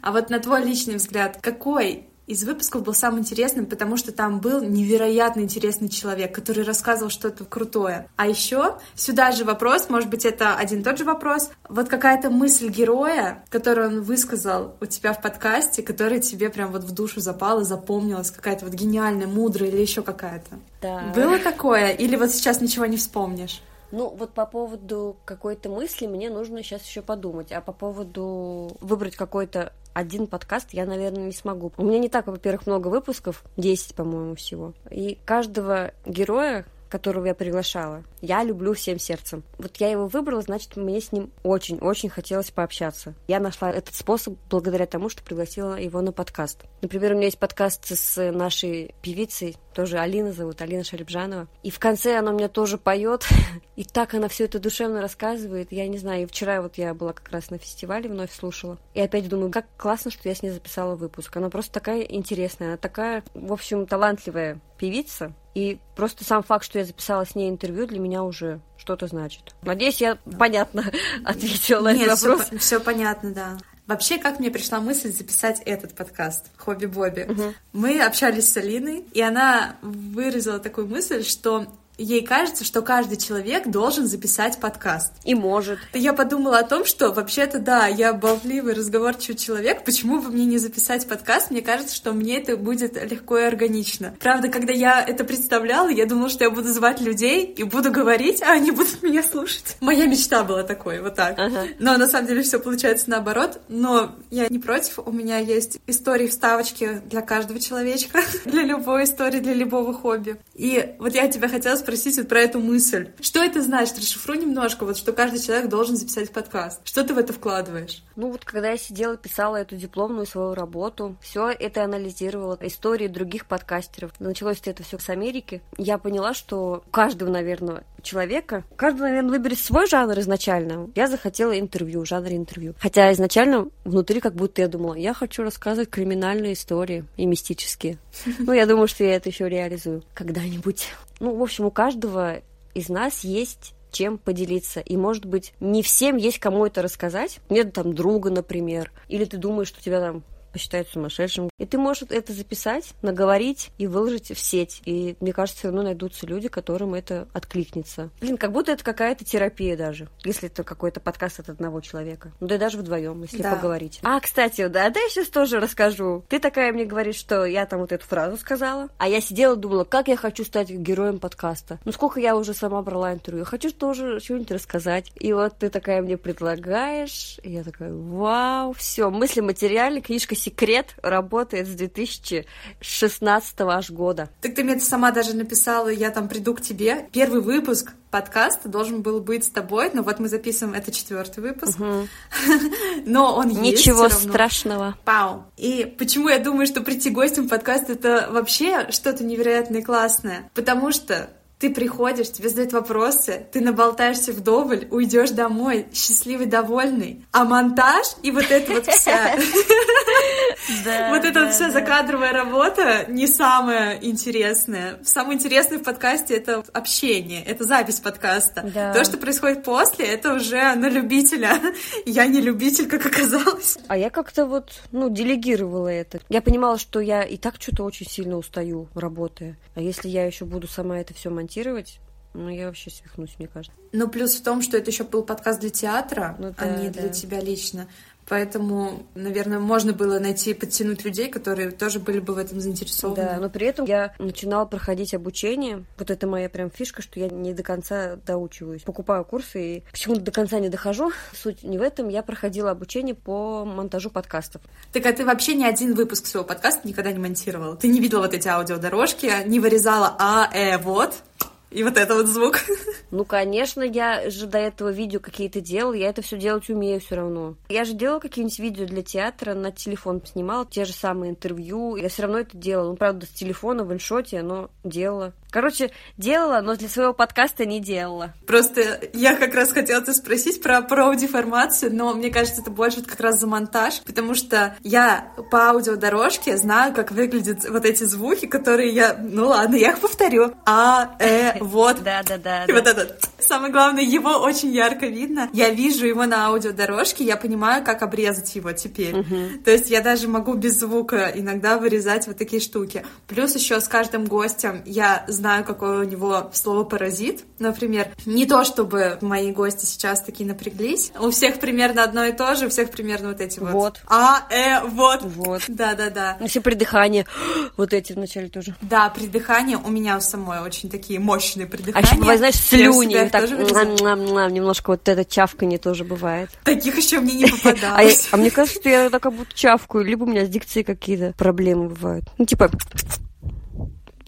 А вот на твой личный взгляд, какой из выпусков был самым интересным, потому что там был невероятно интересный человек, который рассказывал что-то крутое. А еще сюда же вопрос, может быть, это один и тот же вопрос. Вот какая-то мысль героя, которую он высказал у тебя в подкасте, которая тебе прям вот в душу запала, запомнилась, какая-то вот гениальная, мудрая или еще какая-то.
Да.
Было такое? Или вот сейчас ничего не вспомнишь?
Ну, вот по поводу какой-то мысли мне нужно сейчас еще подумать. А по поводу выбрать какой-то один подкаст я, наверное, не смогу. У меня не так, во-первых, много выпусков, 10, по-моему, всего. И каждого героя, которого я приглашала, я люблю всем сердцем. Вот я его выбрала, значит, мне с ним очень-очень хотелось пообщаться. Я нашла этот способ благодаря тому, что пригласила его на подкаст. Например, у меня есть подкаст с нашей певицей, тоже Алина зовут, Алина Шарибжанова. И в конце она мне тоже поет, и так она все это душевно рассказывает. Я не знаю, и вчера вот я была как раз на фестивале, вновь слушала. И опять думаю, как классно, что я с ней записала выпуск. Она просто такая интересная, она такая, в общем, талантливая певица. И просто сам факт, что я записала с ней интервью, для меня уже что-то значит. Надеюсь, я понятно ответила на этот вопрос.
Все, все понятно, да. Вообще, как мне пришла мысль записать этот подкаст «Хобби Бобби»?
Мгм.
Мы общались с Алиной, и она выразила такую мысль, что ей кажется, что каждый человек должен записать подкаст.
И может.
Я подумала о том, что вообще-то да, я болтливый, разговорчивый человек, почему бы мне не записать подкаст? Мне кажется, что мне это будет легко и органично. Правда, когда я это представляла, я думала, что я буду звать людей и буду говорить, а они будут меня слушать. Моя мечта была такой, вот так.
Ага.
Но на самом деле все получается наоборот. Но я не против. У меня есть истории вставочки для каждого человечка, для любой истории, для любого хобби. И вот я тебя хотела спросить вот про эту мысль. Что это значит? Расшифруй немножко, вот что каждый человек должен записать подкаст. Что ты в это вкладываешь?
Ну вот когда я сидела, писала эту дипломную свою работу, все это анализировала, истории других подкастеров. Началось это все с Америки. Я поняла, что у каждого, наверное, человека, каждый, наверное, выберет свой жанр изначально. Я захотела интервью, жанр интервью. Хотя изначально внутри как будто я думала, я хочу рассказывать криминальные истории и мистические. Ну, я думаю, что я это еще реализую когда-нибудь. Ну, в общем, у каждого из нас есть чем поделиться. И, может быть, не всем есть кому это рассказать. Нет там друга, например. Или ты думаешь, что тебя там посчитают сумасшедшим. И ты можешь это записать, наговорить и выложить в сеть. И мне кажется, все равно найдутся люди, которым это откликнется. Блин, как будто это какая-то терапия даже, если это какой-то подкаст от одного человека. Ну да и даже вдвоем, если
Да.
поговорить. А, кстати, да, да, я сейчас тоже расскажу. Ты такая мне говоришь, что я там вот эту фразу сказала, а я сидела и думала, как я хочу стать героем подкаста. Ну сколько я уже сама брала интервью, хочу тоже что-нибудь рассказать. И вот ты такая мне предлагаешь, и я такая, вау, все, мысли материальные, книжка «Секрет» работает с 2016 аж года.
Так ты мне это сама даже написала, я там приду к тебе. Первый выпуск подкаста должен был быть с тобой, но вот мы записываем, это четвертый выпуск. Но он есть
Ничего
всё равно.
страшного.
Пау. И почему я думаю, что прийти гостем в подкаст это вообще что-то невероятное классное? Потому что Ты приходишь, тебе задают вопросы, ты наболтаешься вдоволь, уйдешь домой, счастливый, довольный. А монтаж и вот это вот вся... Вот эта вот вся закадровая работа не самая интересная. Самое интересное в подкасте — это общение, это запись подкаста. То, что происходит после, это уже на любителя. Я не любитель, как оказалось.
А я как-то вот, ну, делегировала это. Я понимала, что я и так что-то очень сильно устаю, работая. А если я еще буду сама это все монтировать, ну, я вообще свихнусь, мне кажется.
Ну, плюс в том, что это еще был подкаст для театра, ну, да, а не да. для тебя лично. Поэтому, наверное, можно было найти, подтянуть людей, которые тоже были бы в этом заинтересованы.
Да, но при этом я начинала проходить обучение. Вот это моя прям фишка, что я не до конца доучиваюсь. Покупаю курсы и почему-то до конца не дохожу. Суть не в этом. Я проходила обучение по монтажу подкастов.
Так а ты вообще ни один выпуск своего подкаста никогда не монтировала? Ты не видела вот эти аудиодорожки, не вырезала «а, э, вот»? И вот это вот звук.
Ну, конечно, я же до этого видео какие-то делала, я это все делать умею все равно. Я же делала какие-нибудь видео для театра, на телефон снимала те же самые интервью, я все равно это делала. Ну, правда, с телефона в иншоте, но делала. Короче, делала, но для своего подкаста не делала.
Просто я как раз хотела тебя спросить про, про аудиоформацию, но мне кажется, это больше как раз за монтаж, потому что я по аудиодорожке знаю, как выглядят вот эти звуки, которые я... Ну ладно, я их повторю. А, э, вот.
Да-да-да.
И вот этот. Самое главное, его очень ярко видно. Я вижу его на аудиодорожке, я понимаю, как обрезать его теперь. То есть я даже могу без звука иногда вырезать вот такие штуки. Плюс еще с каждым гостем я знаю, какое у него слово «паразит». Например, не то, чтобы мои гости сейчас такие напряглись. У всех примерно одно и то же, у всех примерно вот эти вот.
Вот.
А, э, вот.
Вот.
Да-да-да.
Ну, все придыхание. вот эти вначале тоже.
Да, придыхание у меня у самой очень такие мощные придыхания.
А еще бывает, знаешь, слюни. Так, немножко вот это чавканье тоже бывает.
Таких еще мне не попадалось.
А, а мне кажется, я так как будто чавкаю, либо у меня с дикцией какие-то проблемы бывают. Ну, типа...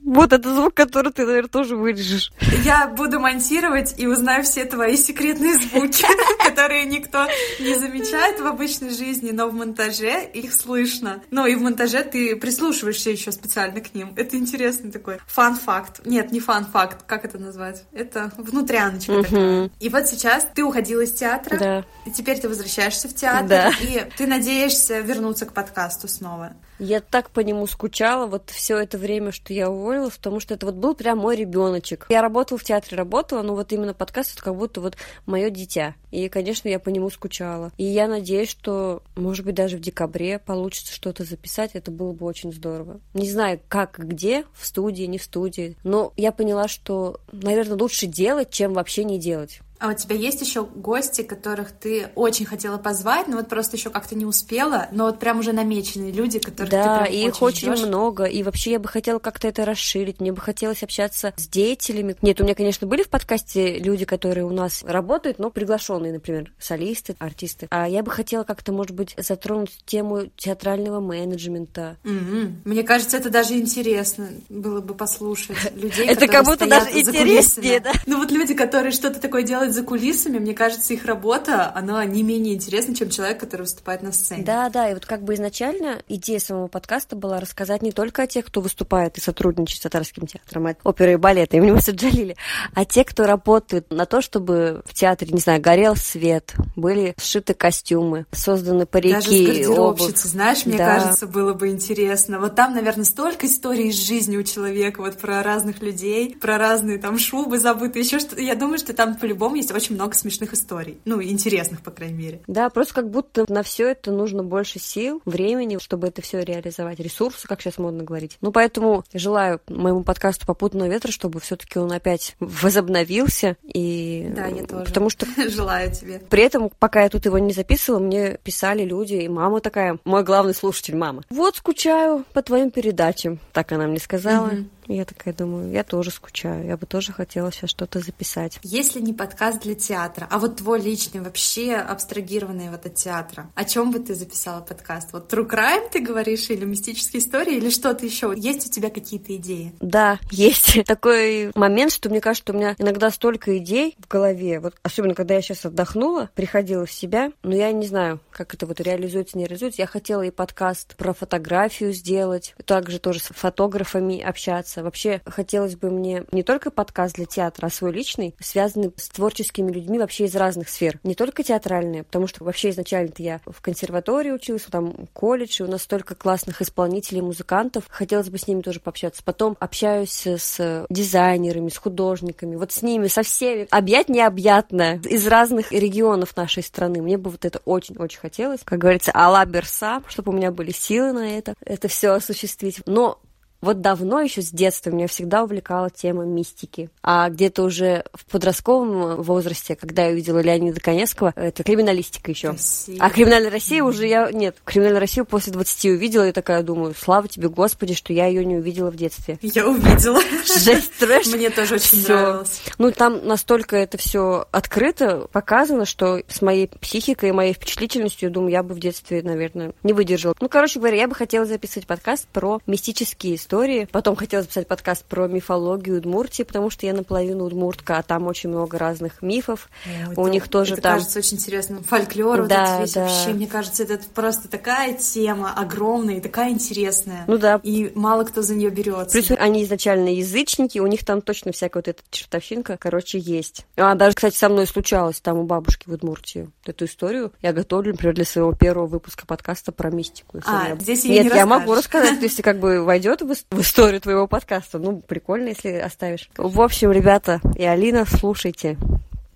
Вот это звук, который ты, наверное, тоже вырежешь.
Я буду монтировать и узнаю все твои секретные звуки, которые никто не замечает в обычной жизни, но в монтаже их слышно. Ну и в монтаже ты прислушиваешься еще специально к ним. Это интересный такой фан-факт. Нет, не фан-факт. Как это назвать? Это внутряночка угу. такая. И вот сейчас ты уходила из театра,
да.
и теперь ты возвращаешься в театр,
да.
и ты надеешься вернуться к подкасту снова.
Я так по нему скучала вот все это время, что я уволилась, потому что это вот был прям мой ребеночек. Я работала в театре, работала, но вот именно подкаст это как будто вот мое дитя. И, конечно, я по нему скучала. И я надеюсь, что, может быть, даже в декабре получится что-то записать. Это было бы очень здорово. Не знаю, как где, в студии, не в студии. Но я поняла, что, наверное, лучше делать, чем вообще не делать.
А у тебя есть еще гости, которых ты очень хотела позвать, но вот просто еще как-то не успела, но вот прям уже намеченные люди, которых
да,
ты прям
их очень, очень много, и вообще я бы хотела как-то это расширить, мне бы хотелось общаться с деятелями. Нет, у меня, конечно, были в подкасте люди, которые у нас работают, но приглашенные, например, солисты, артисты. А я бы хотела как-то, может быть, затронуть тему театрального менеджмента.
Mm-hmm. Мне кажется, это даже интересно было бы послушать людей,
Это как будто даже интереснее, да?
Ну вот люди, которые что-то такое делают за кулисами, мне кажется, их работа, она не менее интересна, чем человек, который выступает на сцене.
Да, да, и вот как бы изначально идея самого подкаста была рассказать не только о тех, кто выступает и сотрудничает с Татарским театром, оперы и балета имени Масаджалили, а те, кто работают на то, чтобы в театре, не знаю, горел свет, были сшиты костюмы, созданы парики,
Даже с обувь. знаешь, мне да. кажется, было бы интересно. Вот там, наверное, столько историй из жизни у человека, вот про разных людей, про разные там шубы забытые, еще что Я думаю, что там по-любому есть очень много смешных историй. Ну, интересных, по крайней мере.
Да, просто как будто на все это нужно больше сил, времени, чтобы это все реализовать, ресурсы, как сейчас модно говорить. Ну, поэтому желаю моему подкасту «Попутного ветра», чтобы все-таки он опять возобновился. И...
Да, я тоже.
Потому что...
Желаю тебе.
При этом, пока я тут его не записывала, мне писали люди, и мама такая, мой главный слушатель, мама. Вот скучаю по твоим передачам. Так она мне сказала. Угу. Я такая думаю, я тоже скучаю, я бы тоже хотела сейчас что-то записать.
Если не подкаст для театра, а вот твой личный, вообще абстрагированный вот от театра, о чем бы ты записала подкаст? Вот True Crime ты говоришь, или мистические истории, или что-то еще? Есть у тебя какие-то идеи?
Да, есть такой момент, что мне кажется, что у меня иногда столько идей в голове, вот особенно когда я сейчас отдохнула, приходила в себя, но я не знаю, как это вот реализуется, не реализуется. Я хотела и подкаст про фотографию сделать, также тоже с фотографами общаться, нравится. Вообще, хотелось бы мне не только подкаст для театра, а свой личный, связанный с творческими людьми вообще из разных сфер. Не только театральные, потому что вообще изначально-то я в консерватории училась, там колледж, и у нас столько классных исполнителей, музыкантов. Хотелось бы с ними тоже пообщаться. Потом общаюсь с дизайнерами, с художниками, вот с ними, со всеми. Объять необъятное из разных регионов нашей страны. Мне бы вот это очень-очень хотелось. Как говорится, Алла Берса, чтобы у меня были силы на это, это все осуществить. Но вот давно, еще с детства, меня всегда увлекала тема мистики. А где-то уже в подростковом возрасте, когда я увидела Леонида Конецкого, это криминалистика еще. А криминальная Россия уже я... Нет, криминальную Россию после 20 увидела и такая думаю, слава тебе, Господи, что я ее не увидела в детстве.
Я увидела.
Жесть, трэш.
Мне тоже очень
Всё.
нравилось.
Ну, там настолько это все открыто показано, что с моей психикой и моей впечатлительностью, я думаю, я бы в детстве, наверное, не выдержала. Ну, короче говоря, я бы хотела записывать подкаст про мистические истории. Потом хотела записать подкаст про мифологию Удмуртии, потому что я наполовину удмуртка, а там очень много разных мифов.
Ой,
У
это-
них тоже
это
там...
кажется очень интересным. Фольклор, вот
Да,
этот весь
да.
вообще, мне кажется, это просто такая тема огромная и такая интересная.
Ну да.
И мало кто за нее берется.
Плюс они изначально язычники, у них там точно всякая вот эта чертовщинка, короче, есть. А даже, кстати, со мной случалось там у бабушки в Удмуртии. Вот Эту историю я готовлю, например, для своего первого выпуска подкаста про мистику.
А,
я-
здесь
Нет,
не
я могу рассказать, если как бы войдет в в историю твоего подкаста. Ну, прикольно, если оставишь. В общем, ребята и Алина, слушайте.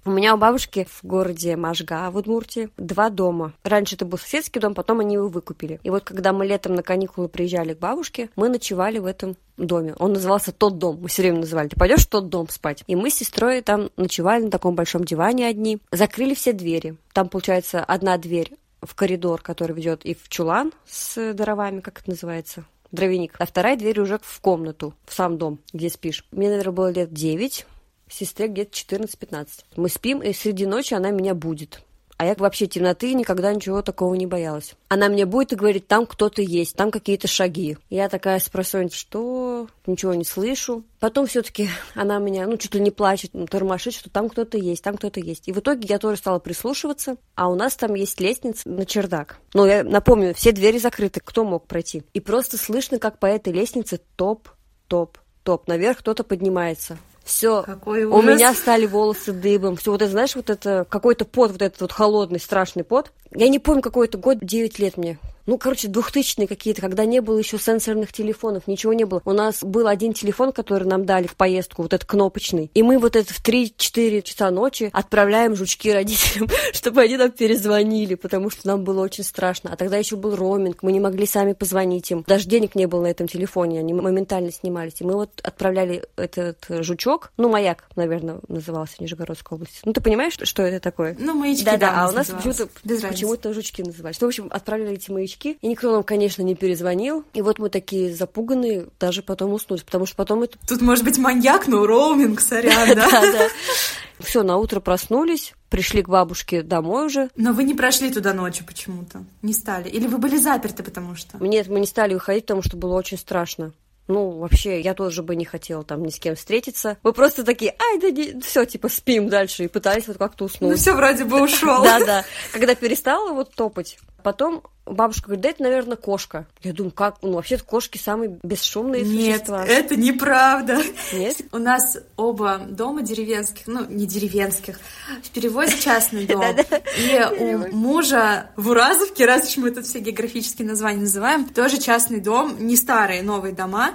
У меня у бабушки в городе Можга в Удмуртии два дома. Раньше это был соседский дом, потом они его выкупили. И вот когда мы летом на каникулы приезжали к бабушке, мы ночевали в этом доме. Он назывался «Тот дом». Мы все время называли. Ты пойдешь в тот дом спать? И мы с сестрой там ночевали на таком большом диване одни. Закрыли все двери. Там, получается, одна дверь в коридор, который ведет и в чулан с дровами, как это называется, дровяник. А вторая дверь уже в комнату, в сам дом, где спишь. Мне, наверное, было лет 9, сестре где-то 14-15. Мы спим, и среди ночи она меня будет. А я вообще темноты никогда ничего такого не боялась. Она мне будет и говорит, там кто-то есть, там какие-то шаги. Я такая спросонь, что? Ничего не слышу. Потом все-таки она меня, ну, чуть ли не плачет, ну, тормошит, что там кто-то есть, там кто-то есть. И в итоге я тоже стала прислушиваться, а у нас там есть лестница на чердак. Но я напомню, все двери закрыты, кто мог пройти? И просто слышно, как по этой лестнице топ, топ, топ. Наверх кто-то поднимается. Все,
Какой
у меня стали волосы дыбом. Все, вот это, знаешь, вот это какой-то пот, вот этот вот холодный, страшный пот. Я не помню, какой это год, 9 лет мне. Ну, короче, двухтысячные какие-то, когда не было еще сенсорных телефонов, ничего не было. У нас был один телефон, который нам дали в поездку, вот этот кнопочный. И мы вот это в 3-4 часа ночи отправляем жучки родителям, чтобы они нам перезвонили, потому что нам было очень страшно. А тогда еще был роуминг, мы не могли сами позвонить им. Даже денег не было на этом телефоне, они моментально снимались. И мы вот отправляли этот жучок, ну, маяк, наверное, назывался в Нижегородской области. Ну, ты понимаешь, что это такое?
Ну, маячки,
Да, да,
да,
а у нас почему-то почему-то жучки назывались. Ну, в общем, отправили эти маячки, и никто нам, конечно, не перезвонил. И вот мы такие запуганные, даже потом уснули, потому что потом это...
Тут может быть маньяк, но роуминг, сорян, да?
Да, да. Все, на утро проснулись, пришли к бабушке домой уже.
Но вы не прошли туда ночью почему-то, не стали. Или вы были заперты, потому что...
Нет, мы не стали выходить, потому что было очень страшно. Ну, вообще, я тоже бы не хотела там ни с кем встретиться. Мы просто такие, ай, да не... все, типа, спим дальше. И пытались вот как-то
Ну
уснуть.
все вроде бы ушел.
Да, да. Когда перестала вот топать, потом бабушка говорит, да это, наверное, кошка. Я думаю, как? Ну, вообще кошки самые бесшумные
Нет,
существа.
это неправда.
Нет?
У нас оба дома деревенских, ну, не деревенских, в переводе частный дом. И у мужа в Уразовке, раз уж мы тут все географические названия называем, тоже частный дом, не старые, новые дома.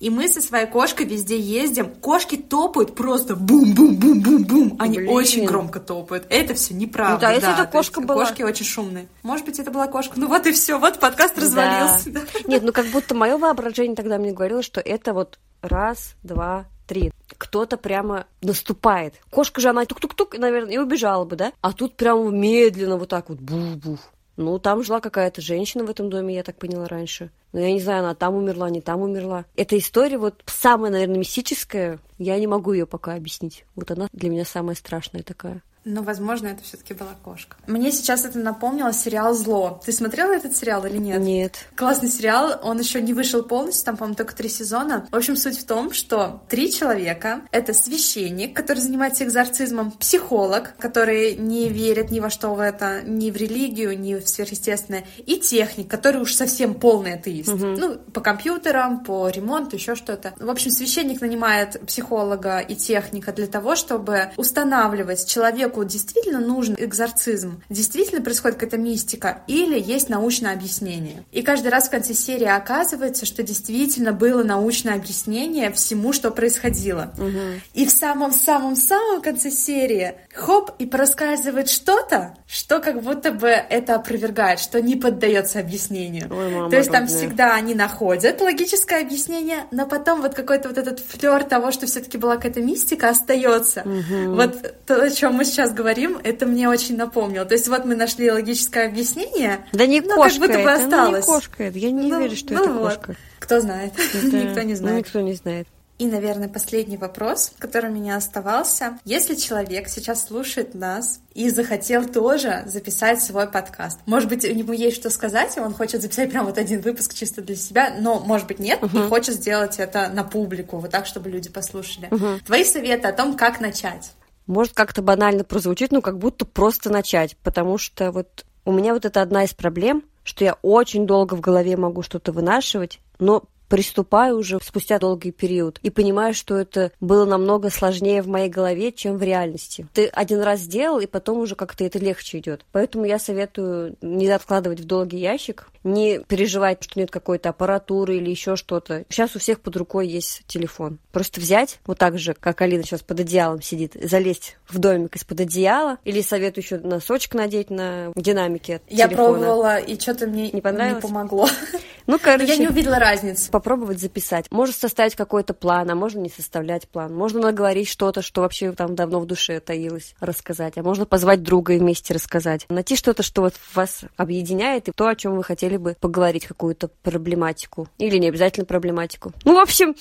И мы со своей кошкой везде ездим. Кошки топают просто бум-бум-бум-бум-бум. Они очень громко топают. Это все неправда.
Ну да, если это
то
кошка была.
Кошки очень шумные. Может быть, это была кошка. Ну вот и все, вот подкаст развалился.
Да. Нет, ну как будто мое воображение тогда мне говорило, что это вот раз, два, три. Кто-то прямо наступает. Кошка же, она тук-тук-тук, наверное, и убежала бы, да? А тут прямо медленно вот так вот бух-бух. Ну, там жила какая-то женщина в этом доме, я так поняла раньше. Но я не знаю, она там умерла, не там умерла. Эта история вот самая, наверное, мистическая. Я не могу ее пока объяснить. Вот она для меня самая страшная такая.
Но, возможно, это все-таки была кошка. Мне сейчас это напомнило сериал Зло. Ты смотрела этот сериал или нет?
Нет.
Классный сериал, он еще не вышел полностью, там, по-моему, только три сезона. В общем, суть в том, что три человека — это священник, который занимается экзорцизмом, психолог, который не верит ни во что в это, ни в религию, ни в сверхъестественное, и техник, который уж совсем полный атеист. Угу. Ну, по компьютерам, по ремонту, еще что-то. В общем, священник нанимает психолога и техника для того, чтобы устанавливать человеку человеку действительно нужен экзорцизм, действительно происходит какая-то мистика, или есть научное объяснение. И каждый раз в конце серии оказывается, что действительно было научное объяснение всему, что происходило. Угу. И в самом-самом-самом конце серии хоп, и проскальзывает что-то, что как будто бы это опровергает, что не поддается объяснению.
Ой, мама
То есть там
родная.
всегда они находят логическое объяснение, но потом вот какой-то вот этот флер того, что все-таки была какая-то мистика, остается.
Угу.
Вот то, о чем мы сейчас говорим, это мне очень напомнило. То есть вот мы нашли логическое объяснение,
Да не
но
кошка
как будто бы
это, ну,
осталось.
не кошка это. Я не
Ну,
верю, что
ну
это
вот.
кошка.
Кто знает?
Это-
Никто не
ну,
знает.
никто не знает.
И, наверное, последний вопрос, который у меня оставался. Если человек сейчас слушает нас и захотел тоже записать свой подкаст, может быть, у него есть что сказать, и он хочет записать прям вот один выпуск чисто для себя, но, может быть, нет, и хочет сделать это на публику, вот так, чтобы люди послушали. Твои советы о том, как начать?
Может как-то банально прозвучит, ну как будто просто начать, потому что вот у меня вот это одна из проблем, что я очень долго в голове могу что-то вынашивать, но приступаю уже спустя долгий период и понимаю, что это было намного сложнее в моей голове, чем в реальности. Ты один раз сделал, и потом уже как-то это легче идет. Поэтому я советую не откладывать в долгий ящик, не переживать, что нет какой-то аппаратуры или еще что-то. Сейчас у всех под рукой есть телефон. Просто взять, вот так же, как Алина сейчас под одеялом сидит, залезть в домик из-под одеяла, или советую еще носочек надеть на динамике
Я
телефона.
пробовала, и что-то мне
Не понравилось?
помогло.
Ну,
Но
короче,
я не увидела разницы.
попробовать записать. Можно составить какой-то план, а можно не составлять план. Можно наговорить что-то, что вообще там давно в душе таилось, рассказать. А можно позвать друга и вместе рассказать. Найти что-то, что вот вас объединяет, и то, о чем вы хотели бы поговорить, какую-то проблематику. Или не обязательно проблематику. Ну, в общем,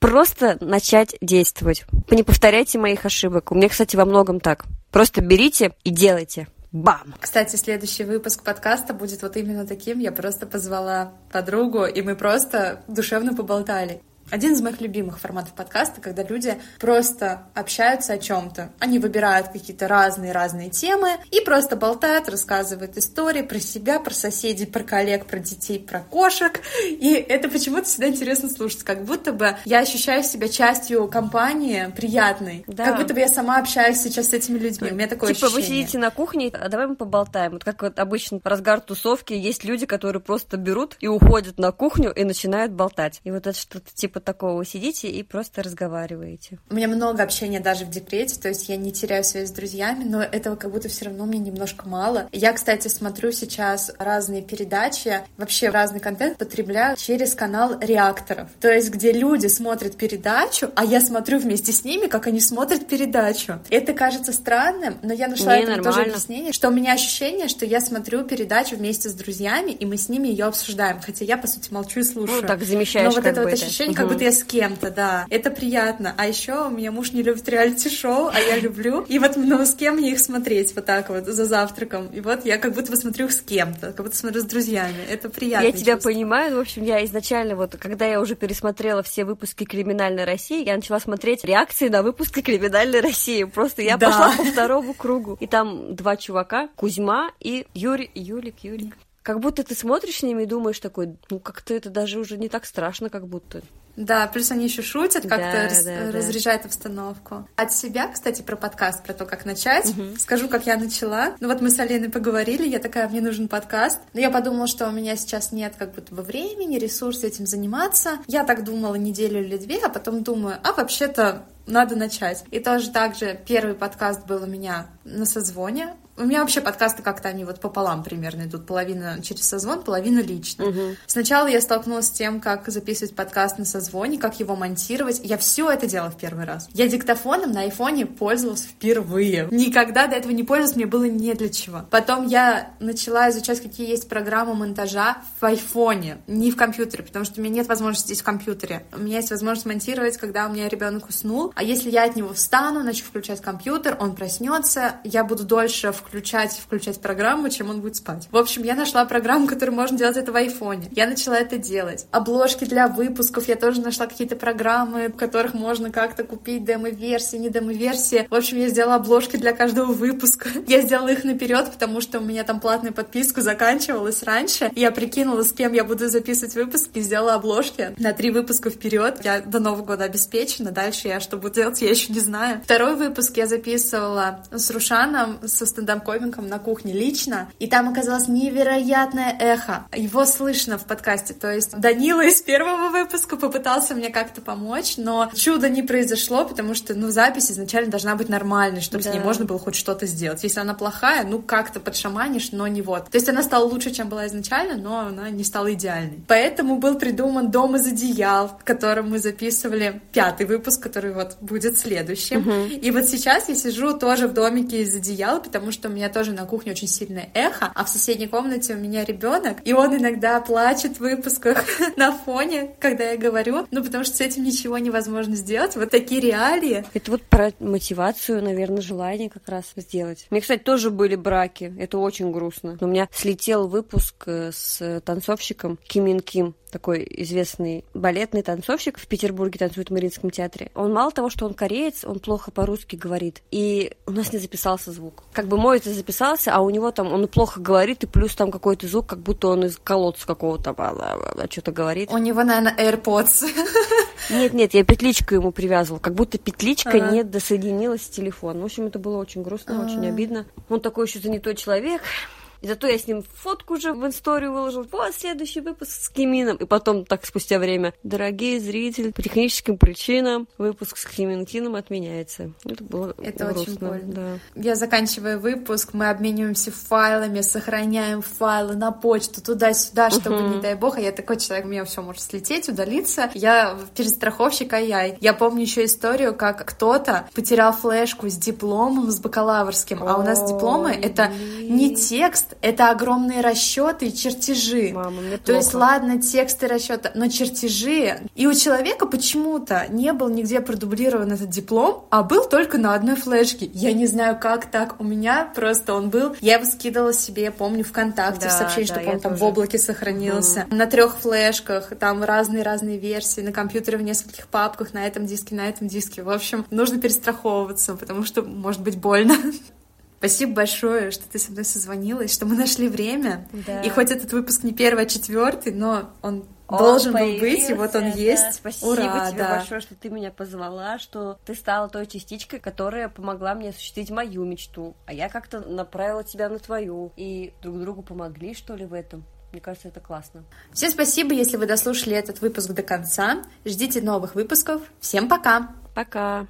просто начать действовать. Не повторяйте моих ошибок. У меня, кстати, во многом так. Просто берите и делайте. Бам!
Кстати, следующий выпуск подкаста будет вот именно таким. Я просто позвала подругу, и мы просто душевно поболтали. Один из моих любимых форматов подкаста, когда люди просто общаются о чем-то. Они выбирают какие-то разные-разные темы и просто болтают, рассказывают истории про себя, про соседей, про коллег, про детей, про кошек. И это почему-то всегда интересно слушать. Как будто бы я ощущаю себя частью компании приятной.
Да.
Как будто бы я сама общаюсь сейчас с этими людьми. У меня такое
типа вы
ощущение.
сидите на кухне, а давай мы поболтаем. Вот как вот обычно разгар тусовки есть люди, которые просто берут и уходят на кухню и начинают болтать. И вот это что-то типа такого. Вы сидите и просто разговариваете.
У меня много общения даже в декрете, то есть я не теряю связь с друзьями, но этого как будто все равно мне немножко мало. Я, кстати, смотрю сейчас разные передачи, вообще разный контент потребляю через канал реакторов. То есть где люди смотрят передачу, а я смотрю вместе с ними, как они смотрят передачу. Это кажется странным, но я нашла
Не,
этому тоже объяснение, что у меня ощущение, что я смотрю передачу вместе с друзьями, и мы с ними ее обсуждаем, хотя я, по сути, молчу и слушаю.
Ну, так замещаешь
Но вот
как
это вот
это.
ощущение, как
Мгм.
Будто я с кем-то, да. Это приятно. А еще у меня муж не любит реалити-шоу, а я люблю. И вот ну, с кем мне их смотреть вот так вот за завтраком. И вот я как будто бы смотрю с кем-то, как будто смотрю с друзьями. Это приятно.
Я тебя понимаю. В общем, я изначально, вот, когда я уже пересмотрела все выпуски «Криминальной России», я начала смотреть реакции на выпуски «Криминальной России». Просто я
Да.
пошла по второму кругу. И там два чувака, Кузьма и Юрий, Юлик, Юрик. Как будто ты смотришь с ними и думаешь такой, ну как-то это даже уже не так страшно, как будто.
Да, плюс они еще шутят, как-то
Да,
раз-
да, да.
разряжают обстановку. От себя, кстати, про подкаст, про то, как начать, скажу, как я начала. Ну вот мы с Алиной поговорили, я такая, мне нужен подкаст. Но я подумала, что у меня сейчас нет как будто бы времени, ресурсов этим заниматься. Я так думала неделю или две, а потом думаю, а вообще-то надо начать. И тоже так же первый подкаст был у меня на созвоне У меня вообще подкасты как-то они вот пополам примерно идут. Половина через созвон, половина лично.
Угу.
Сначала я столкнулась с тем, как записывать подкаст на созвоне, как его монтировать. Я все это делала в первый раз. Я диктофоном на айфоне пользовалась впервые. Никогда до этого не пользовалась, мне было не для чего. Потом я начала изучать, какие есть программы монтажа в айфоне, не в компьютере, потому что у меня нет возможности здесь в компьютере. У меня есть возможность монтировать, когда у меня ребенок уснул. А если я от него встану, начну включать компьютер, он проснется, я буду дольше включать, включать программу, чем он будет спать. В общем, я нашла программу, которую можно делать это в айфоне. Я начала это делать. Обложки для выпусков, я тоже нашла какие-то программы, в которых можно как-то купить демо-версии, не демо-версии. В общем, я сделала обложки для каждого выпуска. Я сделала их наперед, потому что у меня там платная подписка заканчивалась раньше. Я прикинула, с кем я буду записывать выпуски, сделала обложки на три выпуска вперед. Я до Нового года обеспечена. Дальше я что буду делать, я еще не знаю. Второй выпуск я записывала с Рушаном, со стендап-комиком на кухне лично. И там оказалось невероятное эхо. Его слышно в подкасте. То есть Данила из первого выпуска попытался мне как-то помочь, но чудо не произошло, потому что, ну, запись изначально должна быть нормальной, чтобы да. с ней можно было хоть что-то сделать. Если она плохая, ну, как-то подшаманишь, но не вот. То есть она стала лучше, чем была изначально, но она не стала идеальной. Поэтому был придуман «Дом из одеял», в котором мы записывали пятый выпуск, который вот будет следующим. Угу. И вот сейчас я сижу тоже в домике из одеял, потому что у меня тоже на кухне очень сильное эхо, а в соседней комнате у меня ребенок, и он иногда плачет в выпусках на фоне, когда я говорю, ну, потому что с этим ничего невозможно сделать. Вот такие реалии.
Это вот про мотивацию, наверное, желание как раз сделать. Мне, кстати, тоже были браки. Это очень грустно. У меня слетел выпуск э, с танцовщиком Кимин Ким такой известный балетный танцовщик в Петербурге танцует в Мариинском театре. Он мало того, что он кореец, он плохо по-русски говорит. И у нас не записался звук. Как бы мой это записался, а у него там он плохо говорит, и плюс там какой-то звук, как будто он из колодца какого-то что-то говорит.
У него, наверное, AirPods.
Нет, нет, я петличку ему привязывала, как будто петличка ага. не досоединилась с телефоном. В общем, это было очень грустно, ага. очень обидно. Он такой еще занятой человек. И зато я с ним фотку уже в историю выложил. Вот следующий выпуск с Кимином. И потом, так спустя время, дорогие зрители, по техническим причинам выпуск с Кимин Кином отменяется. Это было
Это
грустно.
очень больно. Да. Я заканчиваю выпуск, мы обмениваемся файлами, сохраняем файлы на почту туда-сюда, чтобы, uh-huh. не дай бог, а я такой человек, у меня все может слететь, удалиться. Я перестраховщик, а я. Я помню еще историю, как кто-то потерял флешку с дипломом, с бакалаврским, а у нас дипломы — это не текст, это огромные расчеты и чертежи.
Мама, мне
То плохо. есть, ладно, тексты расчета, но чертежи. И у человека почему-то не был нигде продублирован этот диплом, а был только на одной флешке. Я не знаю, как так. У меня просто он был. Я его скидывала себе, помню, ВКонтакте, да, в сообщении, да, что он там тоже. в облаке сохранился. Угу. На трех флешках, там разные-разные версии, на компьютере в нескольких папках, на этом диске, на этом диске. В общем, нужно перестраховываться, потому что может быть больно. Спасибо большое, что ты со мной созвонилась, что мы нашли время. Да. И хоть этот выпуск не первый, а четвертый, но он он должен был быть, и вот он есть. Да.
Спасибо Ура, тебе да. большое, что ты меня позвала, что ты стала той частичкой, которая помогла мне осуществить мою мечту. А я как-то направила тебя на твою. И друг другу помогли, что ли, в этом. Мне кажется, это классно.
Всем спасибо, если вы дослушали этот выпуск до конца. Ждите новых выпусков. Всем пока!
Пока!